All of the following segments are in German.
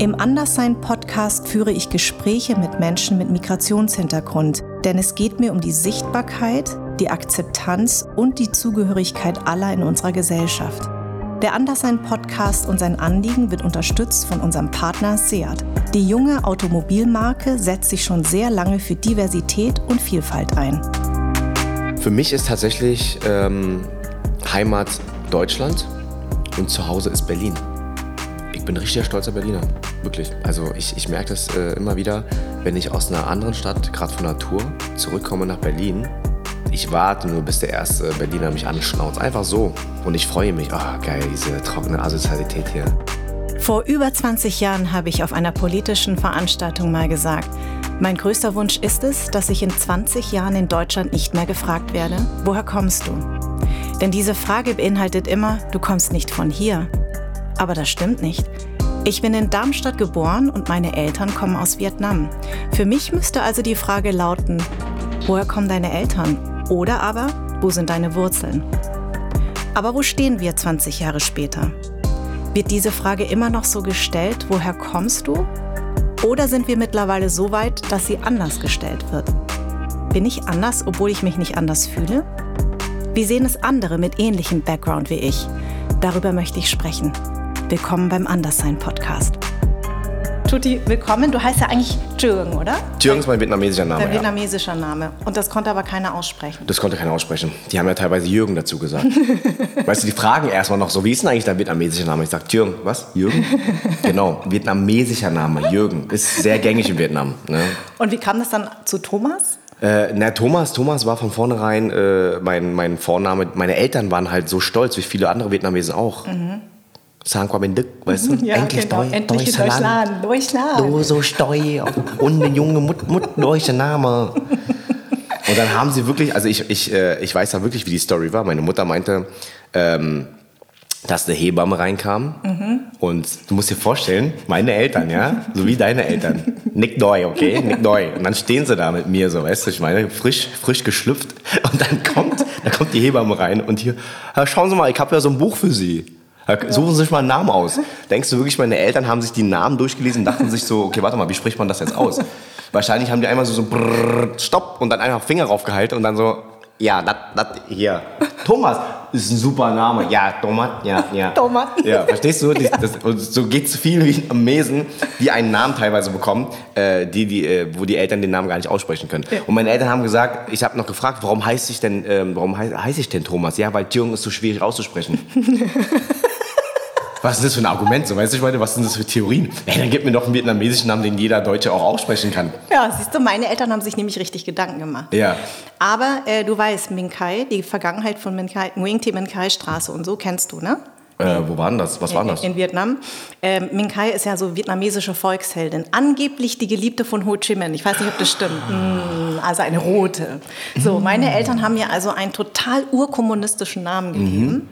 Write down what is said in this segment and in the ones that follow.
Im Anderssein-Podcast führe ich Gespräche mit Menschen mit Migrationshintergrund, denn es geht mir um die Sichtbarkeit, die Akzeptanz und die Zugehörigkeit aller in unserer Gesellschaft. Der Anderssein-Podcast und sein Anliegen wird unterstützt von unserem Partner Seat. Die junge Automobilmarke setzt sich schon sehr lange für Diversität und Vielfalt ein. Für mich ist tatsächlich ähm, Heimat Deutschland und zu Hause ist Berlin. Ich bin richtig stolzer Berliner, wirklich. Also ich, ich merke das äh, immer wieder, wenn ich aus einer anderen Stadt, gerade von Natur, zurückkomme nach Berlin. Ich warte nur, bis der erste Berliner mich anschnauzt. Einfach so. Und ich freue mich. Oh, geil, diese trockene Asozialität hier. Vor über 20 Jahren habe ich auf einer politischen Veranstaltung mal gesagt, mein größter Wunsch ist es, dass ich in 20 Jahren in Deutschland nicht mehr gefragt werde, woher kommst du? Denn diese Frage beinhaltet immer, du kommst nicht von hier. Aber das stimmt nicht. Ich bin in Darmstadt geboren und meine Eltern kommen aus Vietnam. Für mich müsste also die Frage lauten, woher kommen deine Eltern? Oder aber, wo sind deine Wurzeln? Aber wo stehen wir 20 Jahre später? Wird diese Frage immer noch so gestellt, woher kommst du? Oder sind wir mittlerweile so weit, dass sie anders gestellt wird? Bin ich anders, obwohl ich mich nicht anders fühle? Wie sehen es andere mit ähnlichem Background wie ich? Darüber möchte ich sprechen. Willkommen beim Anderssein-Podcast. Tuti, willkommen. Du heißt ja eigentlich Jürgen, oder? Jürgen ist mein vietnamesischer Name. Dein ja. vietnamesischer Name. Und das konnte aber keiner aussprechen. Das konnte keiner aussprechen. Die haben ja teilweise Jürgen dazu gesagt. weißt du, die fragen erstmal noch so, wie ist denn eigentlich dein vietnamesischer Name? Ich sage, Jürgen, was? Jürgen? genau, vietnamesischer Name, Jürgen. Ist sehr gängig in Vietnam. Ne? Und wie kam das dann zu Thomas? Äh, na, Thomas, Thomas war von vornherein äh, mein, mein Vorname. Meine Eltern waren halt so stolz, wie viele andere Vietnamesen auch. Mhm. Sang qua bên Đức, weißt du? Ja, Endlich, genau. Deu Endlich in Deutschland. Deutschland. Du so steu und ein junge Mut, Mut deutscher Name. Und dann haben sie wirklich, also ich, ich, äh, ich weiß ja wirklich, wie die Story war. Meine Mutter meinte, ähm, dass eine Hebamme reinkam. Mhm. Und du musst dir vorstellen, meine Eltern, ja, so wie deine Eltern. Nick Doi, okay? Nick Doi. Und dann stehen sie da mit mir so, weißt du, ich meine, frisch, frisch geschlüpft. Und dann kommt, da kommt die Hebamme rein und hier, "Ja, schauen Sie mal, ich habe ja so ein Buch für Sie. Ja, Suchen Sie sich mal einen Namen aus. Denkst du wirklich, meine Eltern haben sich die Namen durchgelesen und dachten sich so, okay, warte mal, wie spricht man das jetzt aus? Wahrscheinlich haben die einmal so, so brrr, Stopp und dann einfach Finger raufgehalten und dann so, ja, das, das hier. Thomas ist ein super Name. Ja, Thomas, ja, ja. Thomas. Ja, verstehst du? Das, das, so geht es vielen wie am Mesen, die einen Namen teilweise bekommen, äh, die, die, äh, wo die Eltern den Namen gar nicht aussprechen können. Und meine Eltern haben gesagt, ich habe noch gefragt, warum heiße ich denn, ähm, warum heiße heiß ich denn Thomas? Ja, weil Jürgen ist so schwierig auszusprechen. Was ist das für ein Argument? So, weißt du, ich meine, was sind das für Theorien? Ey, dann gib mir doch einen vietnamesischen Namen, den jeder Deutsche auch aussprechen kann. Ja, siehst du, meine Eltern haben sich nämlich richtig Gedanken gemacht. Ja. Aber äh, du weißt, Minh Khai, die Vergangenheit von Minh Nguyen Thi Minh Khai Straße und so kennst du, ne? Äh, wo war denn das? Was war das? In Vietnam. Ähm, Minh Khai ist ja so vietnamesische Volksheldin. Angeblich die Geliebte von Ho Chi Minh. Ich weiß nicht, ob das stimmt. Mm, also eine rote. So, meine Eltern haben mir also einen total urkommunistischen Namen gegeben.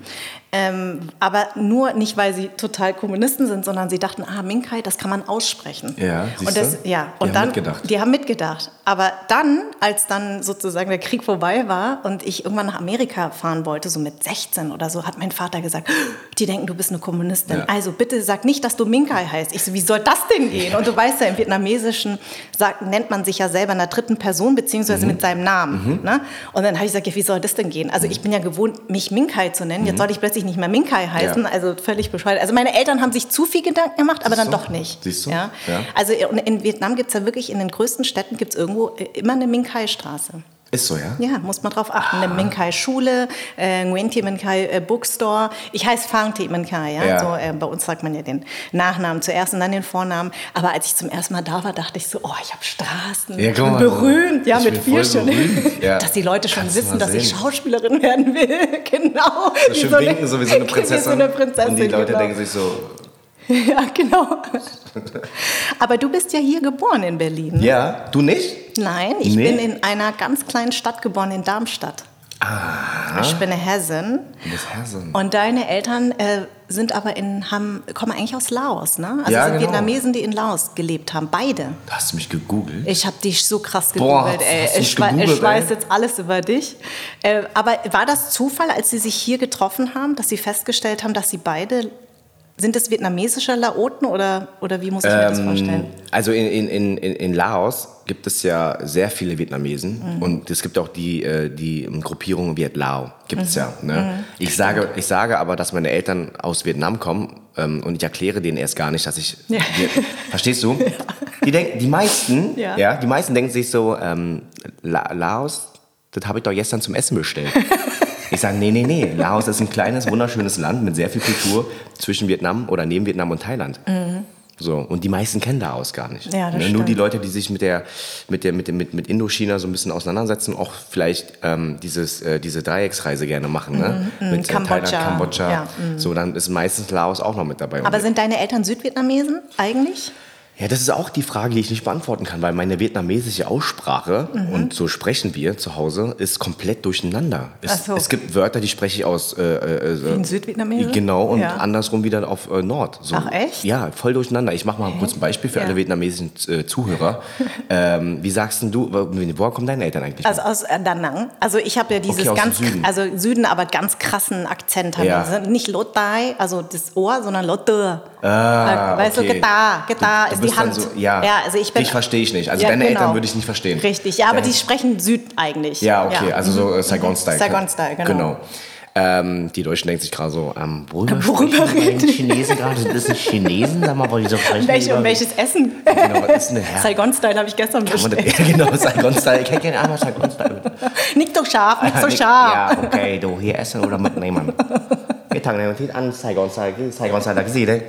Ähm, aber nur nicht, weil sie total Kommunisten sind, sondern sie dachten, ah, Minh Khai, das kann man aussprechen. Ja, und das, ja, Die und haben dann, mitgedacht. Die haben mitgedacht. Aber dann, als dann sozusagen der Krieg vorbei war und ich irgendwann nach Amerika fahren wollte, so mit 16 oder so, hat mein Vater gesagt, die denken, du bist eine Kommunistin. Ja. Also bitte sag nicht, dass du Minh Khai heißt. Ich so, wie soll das denn gehen? Und du weißt ja, im Vietnamesischen sagt, nennt man sich ja selber in der dritten Person, beziehungsweise Mhm. mit seinem Namen. Ne? Und dann habe ich gesagt, ja, wie soll das denn gehen? Also ich bin ja gewohnt, mich Minh Khai zu nennen. Jetzt soll ich plötzlich nicht mehr Minh Khai heißen. Ja. Also völlig bescheuert. Also meine Eltern haben sich zu viel Gedanken gemacht, aber dann Siehst du? doch nicht. Siehst du? Ja? Ja. Also in Vietnam gibt es ja wirklich, in den größten Städten gibt es irgendwo immer eine Minh Khai-Straße. Ist so, ja? Ja, muss man drauf achten. Eine Minh Khai-Schule, äh, Nguyen Thi Minh Khai äh, Bookstore. Ich heiße Minh Khai, ja. Ja. So, äh, bei uns sagt man ja den Nachnamen zuerst und dann den Vornamen. Aber als ich zum ersten Mal da war, dachte ich so, oh, ich habe Straßen. Ja, ich guck bin mal. berühmt, ja, mit vier schon. ja. Dass die Leute schon Kannst wissen, dass ich. Schauspielerin werden will. genau. So schön winken, so wie so eine Prinzessin. So eine Prinzessin, Und die Leute genau. denken sich so, Ja, genau. Aber du bist ja hier geboren in Berlin. ne? ja, du nicht? Nein, ich Nee. bin in einer ganz kleinen Stadt geboren, in Darmstadt. Ah, Ich bin eine Hessin. du bist Hersen. Und deine Eltern äh, sind aber in, haben, kommen eigentlich aus Laos, ne? Also Ja, sind genau. Vietnamesen, die in Laos gelebt haben, beide. Du hast mich gegoogelt. Ich habe dich so krass Boah, gegoogelt, ey. du mich Ich, gegoogelt, ich weiß ey? jetzt alles über dich. Äh, aber war das Zufall, als sie sich hier getroffen haben, dass sie festgestellt haben, dass sie beide sind das vietnamesische Laoten oder, oder wie muss ich mir das vorstellen? Also in, in, in, in Laos gibt es ja sehr viele Vietnamesen Mhm. und es gibt auch die, äh, die Gruppierung Viet Lao, gibt es Mhm. ja. Ne? Ich, sage, ich sage aber, dass meine Eltern aus Vietnam kommen ähm, und ich erkläre denen erst gar nicht, dass ich... Ja. Viet- Verstehst du? Die, denk, die meisten, Ja. ja. die meisten denken sich so, ähm, La Laos, das habe ich doch gestern zum Essen bestellt. Ich sage, nee, nee, nee. Laos ist ein kleines, wunderschönes Land mit sehr viel Kultur zwischen Vietnam oder neben Vietnam und Thailand. So, und die meisten kennen Laos gar nicht. Mhm. Ja, Ne, Nur die. Leute, die sich mit, der, mit, der, mit, mit, mit Indochina so ein bisschen auseinandersetzen, auch vielleicht ähm, dieses, äh, diese Dreiecksreise gerne machen. Ne? Mit äh, Kambodscha. Thailand, Kambodscha. Ja, So, dann ist meistens Laos auch noch mit dabei. Aber sind deine Eltern Südvietnamesen eigentlich? Ja, das ist auch die Frage, die ich nicht beantworten kann, weil meine vietnamesische Aussprache, Mhm. und so sprechen wir zu Hause, ist komplett durcheinander. Es, so. es gibt Wörter, die spreche ich aus... Äh, äh, äh, in Südvietnamesisch? Genau, und Ja. andersrum wieder auf äh, Nord. So, Ach, echt? Ja, voll durcheinander. Ich mache mal kurz ein Beispiel für Ja. alle vietnamesischen äh, Zuhörer. ähm, wie sagst denn du, wo- woher kommen deine Eltern eigentlich? Also aus äh, Da Nang. Also ich habe ja dieses Okay, ganz, Süden. also Süden, aber ganz krassen Akzent haben. Ja. die. sind nicht Lotai, also das Ohr, sondern Lotte. Ah, weißt okay. du, Geta, Geta ist bist die Hand. so- ja. ja, also ich bin. Dich verstehe ich nicht. Also Ja, deine genau. Eltern würde ich nicht verstehen. Richtig, ja, aber die sprechen Süd eigentlich. Ja, okay, also so äh, Saigon-Style. Mhm. Saigon-Style, genau. Ähm, die Deutschen denken sich gerade so, ähm, worüber, Worüber sprechen die reden beiden Chinesen gerade? Sind das nicht Chinesen? Sag mal, wieso sprechen die Welche, und welches Essen? Genau, was ist denn Herr? Saigon-Style habe ich gestern Kann das, bestellt. ja, genau, Saigon-Style. Ich hätte gerne einmal Saigon-Style. Nicht so scharf, nicht so scharf. Ja, okay, du hier essen oder mitnehmen. Cái thằng này mà thích ăn Sài Gòn Style, cái Sài Gòn Style là cái gì đấy?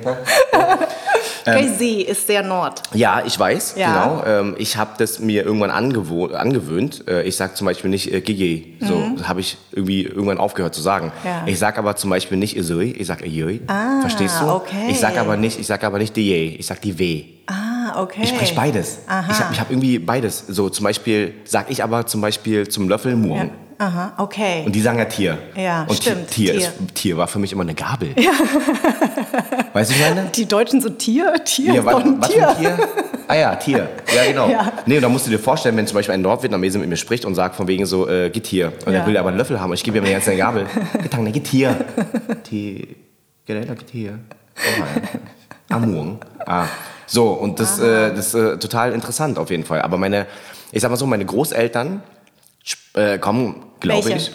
Crazy ist sehr Nord. Ja, ich weiß, Ja. genau. Ähm, ich habe das mir irgendwann angewöhnt. Äh, ich sage zum Beispiel nicht äh, Gigi. So, das habe ich irgendwie irgendwann aufgehört zu sagen. Mhm. Ja. Ich sage aber zum Beispiel nicht Isui, ich sage Ioi. Ah, Verstehst du? okay. Ich sage aber nicht, ich sage aber nicht die, ich sage die W. Ah, okay. Ich spreche beides. Aha. Ich habe hab irgendwie beides. So zum Beispiel sage ich aber zum Beispiel zum Löffel Muong. Ja. Aha, okay. Und die sagen ja Tier. Ja, Und stimmt, Tier, Tier. Ist, Tier war für mich immer eine Gabel. Ja. Weißt du, ich meine? die Deutschen so Tier, Tier Ja, was, ein was Tier. Tier? Ah ja, Tier. Ja, genau. Ja. Nee, und da musst du dir vorstellen, wenn zum Beispiel ein Nordvietnamese mit mir spricht und sagt von wegen so, äh, geh Tier. Und Ja. er will aber einen Löffel haben und ich gebe ihm jetzt eine Gabel. Getang, ne, geh Tier. Tier. Geh da, geh Tier. Oh. Amung. Ah. So, und das, äh, das ist äh, total interessant auf jeden Fall. Aber meine, ich sag mal so, meine Großeltern äh, kommen, glaube ich,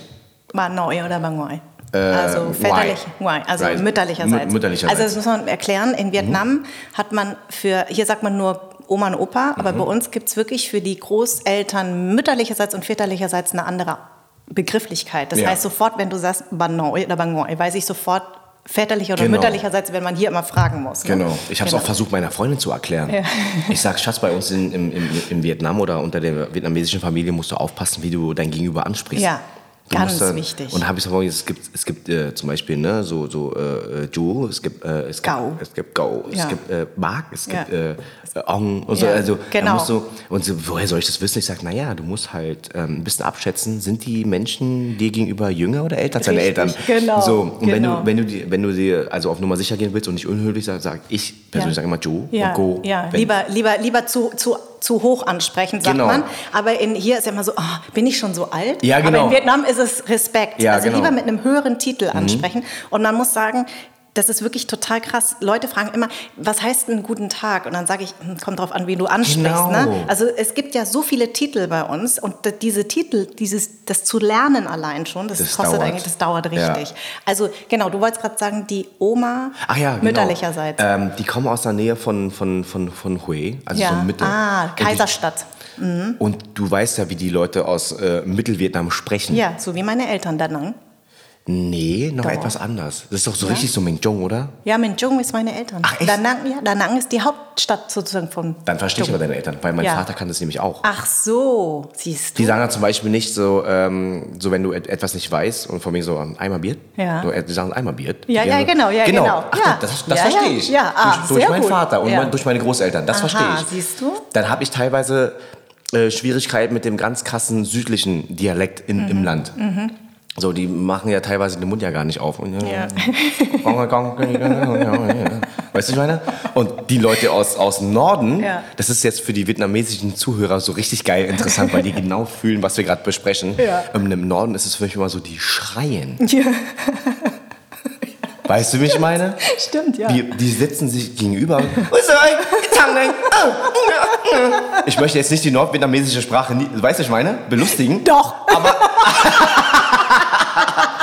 Bà nội oder Bà ngoại? also Ngoại. väterlich, ngoại, also Right. mütterlicherseits. Mü- mütterlicherseits. Also das muss man erklären, in Vietnam hat man für, hier sagt man nur Oma und Opa, aber Mhm. bei uns gibt es wirklich für die Großeltern mütterlicherseits und väterlicherseits eine andere Begrifflichkeit. Das Ja. heißt sofort, wenn du sagst Bà nội oder Bà ngoại, weiß ich sofort väterlich oder Genau. mütterlicherseits, wenn man hier immer fragen muss. ne? Genau. Ich habe es Genau. auch versucht, meiner Freundin zu erklären. Ja. Ich sag, Schatz, bei uns in, im, im, Vietnam oder unter der vietnamesischen Familie musst du aufpassen, wie du dein Gegenüber ansprichst. Ja, Du ganz dann- wichtig. Und da habe ich gesagt, es gibt, es gibt äh, zum Beispiel ne, so, so äh, Ju, es gibt, äh, es Gau. gibt, es gibt Gau, es Ja. gibt äh, Bak, es gibt Ja. äh, Ong und so. Ja, Also, genau. du, und so, woher soll ich das wissen? Ich sage, naja, du musst halt ähm, ein bisschen abschätzen, sind die Menschen dir gegenüber jünger oder älter als deine Eltern? genau, So, und wenn genau. du, wenn du, die, wenn du dir also auf Nummer sicher gehen willst und nicht unhöflich sagst, sag ich persönlich sage immer Ju Ja, und Go. ja. Wenn- lieber, lieber, lieber zu, zu, zu hoch ansprechen, sagt Genau. man. Aber in, hier ist ja immer so, ah, bin ich schon so alt? Ja, Aber genau. in Vietnam ist es Respekt. Ja, also genau. lieber mit einem höheren Titel ansprechen. Und man muss sagen, das ist wirklich total krass. Leute fragen immer, was heißt einen guten Tag? Und dann sage ich, hm, kommt drauf an, wen du ansprichst. Genau. Ne? Also es gibt ja so viele Titel bei uns und diese Titel, dieses, das zu lernen allein schon, das, Das kostet dauert. eigentlich, das dauert Ja. richtig. Also genau, du wolltest gerade sagen, die Oma ja, genau. mütterlicherseits. Ähm, die kommen aus der Nähe von, von, von, von Hue, also ja. so Mitte. Ah, Und Kaiserstadt. Und du weißt ja, wie die Leute aus äh, Mittelvietnam sprechen. Ja, so wie meine Eltern da lang. Nee, noch Doch. etwas anders. Das ist doch so Ja? richtig so Minjong, oder? Ja, Minjung ist meine Eltern. Ach, echt? Da Nang, ja, Da Nang ist die Hauptstadt sozusagen von. Dann verstehe ich Jung. aber deine Eltern, weil mein Ja. Vater kann das nämlich auch. Ach so, siehst du. Die sagen dann zum Beispiel nicht so, ähm, so wenn du et etwas nicht weißt und von mir so ähm, einmal Bier. Ja. So, äh, die sagen einmal Bier. Ja, ja, genau, ja, genau. Ach, Ja. das, das Ja, verstehe ich. Ja, ah, durch durch meinen gut. Vater und mein, durch meine Großeltern. Das Aha, verstehe ich. siehst du? Dann habe ich teilweise äh, Schwierigkeiten mit dem ganz krassen südlichen Dialekt in, Mhm. im Land. So, die machen ja teilweise den Mund ja gar nicht auf. Und, Ja. Weißt du, ich meine? Und die Leute aus, aus dem Norden, Ja. das ist jetzt für die vietnamesischen Zuhörer so richtig geil interessant, weil die genau fühlen, was wir gerade besprechen. Ja. Und Im Norden ist es für mich immer so, die schreien. Ja. Weißt du, wie ich meine? Stimmt, ja. Die, die sitzen sich gegenüber. Ich möchte jetzt nicht die nordvietnamesische Sprache, weißt du, ich meine? Belustigen. Doch. Aber,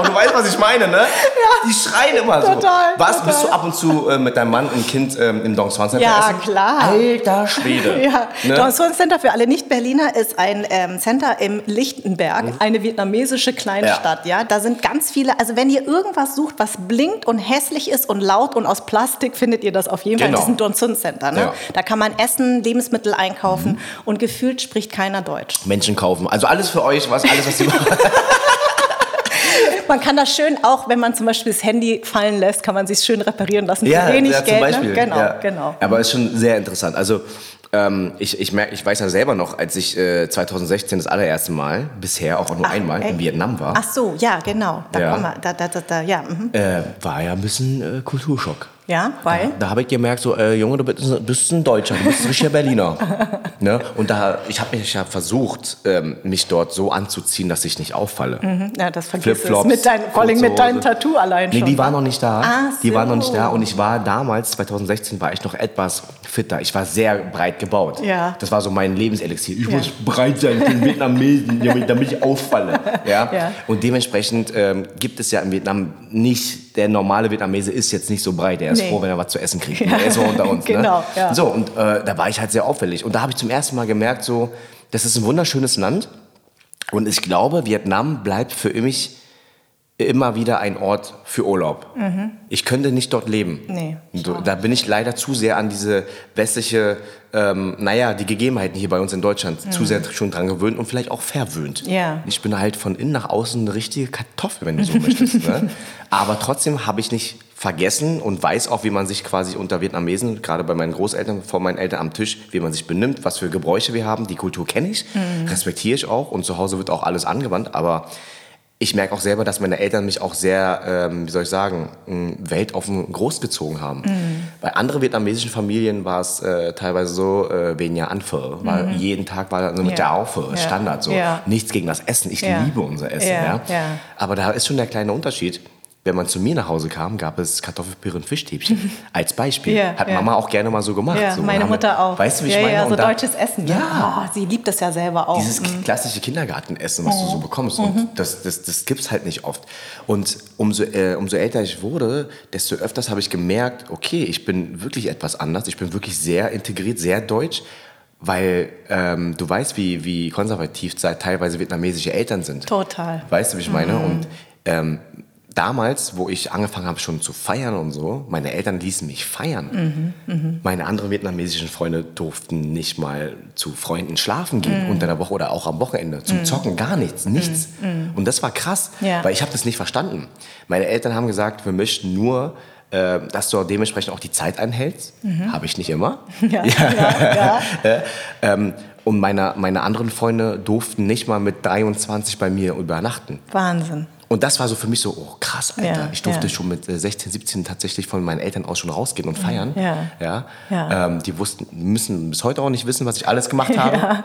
aber du weißt, was ich meine, ne? Ja. Die schreien immer so. Total, Was, total. bist du ab und zu äh, mit deinem Mann und Kind ähm, im Dong Swan Center Ja, essen? klar. Alter Schwede. Ja, Ne? Dawson Center für alle Nicht-Berliner ist ein ähm, Center im Lichtenberg, eine vietnamesische Kleinstadt. Ja. da sind ganz viele. Also wenn ihr irgendwas sucht, was blinkt und hässlich ist und laut und aus Plastik, findet ihr das auf jeden Genau. Fall in diesem Dawson Center. Ne? Ja. Da kann man essen, Lebensmittel einkaufen und gefühlt spricht keiner Deutsch. Menschen kaufen. Also alles für euch, was alles, was machen. Man kann das schön auch, wenn man zum Beispiel das Handy fallen lässt, kann man sich schön reparieren lassen für wenig ja, Geld. Beispiel. Ne? Genau, ja. genau. Aber ist schon sehr interessant. Also ähm, ich, ich, merk, ich weiß ja selber noch, als ich äh, 2016 das allererste Mal, bisher auch nur einmal ey. in Vietnam war, Ach so, ja, genau. Da Ja. kommen wir. Da, da, da, da, ja, mhm. äh, war ja ein bisschen äh, Kulturschock. Ja, weil. Da habe ich gemerkt, so, äh, Junge, du bist, bist ein Deutscher, du bist ein richtiger Berliner. ne? Und da, ich habe mich ja versucht, ähm, mich dort so anzuziehen, dass ich nicht auffalle. Mhm. Ja, das vergisst. Flipflops, Mit dein, vor allem mit deinem. Tattoo allein Nee, schon. die war noch nicht da. Ach Die war noch nicht so. da und ich war damals, 2016, war ich noch etwas fitter. Ich war sehr breit gebaut. Ja. Das war so mein Lebenselixier. Ich Ja. muss breit sein, den Vietnamesen, damit damit ich auffalle. Ja? Ja. Und dementsprechend ähm, gibt es ja in Vietnam nicht, der normale Vietnamese ist jetzt nicht so breit. Der ist Nee. froh, wenn er was zu essen kriegt. Er ist so unter uns. Genau, ne? ja. So, und äh, da war ich halt sehr auffällig. Und da habe ich zum ersten Mal gemerkt, so, das ist ein wunderschönes Land. Und ich glaube, Vietnam bleibt für mich immer wieder ein Ort für Urlaub. Ich könnte nicht dort leben. Mhm. Nee, da bin ich leider zu sehr an diese westliche, ähm, naja, die Gegebenheiten hier bei uns in Deutschland zu sehr schon dran gewöhnt und vielleicht auch verwöhnt. Mhm. Ja. Ich bin halt von innen nach außen eine richtige Kartoffel, wenn du so möchtest. Ne? Aber trotzdem habe ich nicht vergessen und weiß auch, wie man sich quasi unter Vietnamesen, gerade bei meinen Großeltern, vor meinen Eltern am Tisch, wie man sich benimmt, was für Gebräuche wir haben. Die Kultur kenne ich, Mhm. respektiere ich auch und zu Hause wird auch alles angewandt, aber ich merke auch selber, dass meine Eltern mich auch sehr, ähm, wie soll ich sagen, weltoffen großgezogen haben. Mhm. Bei anderen vietnamesischen Familien war es äh, teilweise so, äh, ja Anfe, weil jeden Tag war so mit Ja. der Aufe, Ja. Standard so. Ja. Nichts gegen das Essen, ich liebe unser Essen. Ja. Aber da ist schon der kleine Unterschied. Wenn man zu mir nach Hause kam, gab es Kartoffelpüree und Fischstäbchen. Als Beispiel. Ja, Hat. Mama auch gerne mal so gemacht. Ja, so, meine wir- Mutter auch. Weißt du, wie ich meine? Ja, so da- deutsches Essen. ne? Ja. Oh, sie liebt das ja selber auch. Dieses klassische Kindergartenessen, was du so bekommst. Mhm. Und das, das, das gibt es halt nicht oft. Und umso, äh, umso älter ich wurde, desto öfters habe ich gemerkt, okay, ich bin wirklich etwas anders. Ich bin wirklich sehr integriert, sehr deutsch. Weil ähm, du weißt, wie, wie konservativ teilweise vietnamesische Eltern sind. Total. Weißt du, wie ich meine? Mhm. Und ähm, damals, wo ich angefangen habe schon zu feiern und so, meine Eltern ließen mich feiern. Mhm, Meine anderen vietnamesischen Freunde durften nicht mal zu Freunden schlafen gehen Mhm. unter der Woche oder auch am Wochenende. Zum Zocken gar nichts, nichts. Und das war krass, Ja. weil ich habe das nicht verstanden. Meine Eltern haben gesagt, wir möchten nur äh, dass du dementsprechend auch die Zeit einhältst. Habe ich nicht immer. Mhm. Ja, ja, ja. Äh, ähm, und meine, meine anderen Freunde durften nicht mal mit 23 bei mir übernachten. Wahnsinn. Und das war so für mich so, oh krass, Alter. Ja, ich durfte ja. schon mit äh, 16, 17 tatsächlich von meinen Eltern aus schon rausgehen und feiern. Ja. ja? Ähm, die wussten, müssen bis heute auch nicht wissen, was ich alles gemacht habe.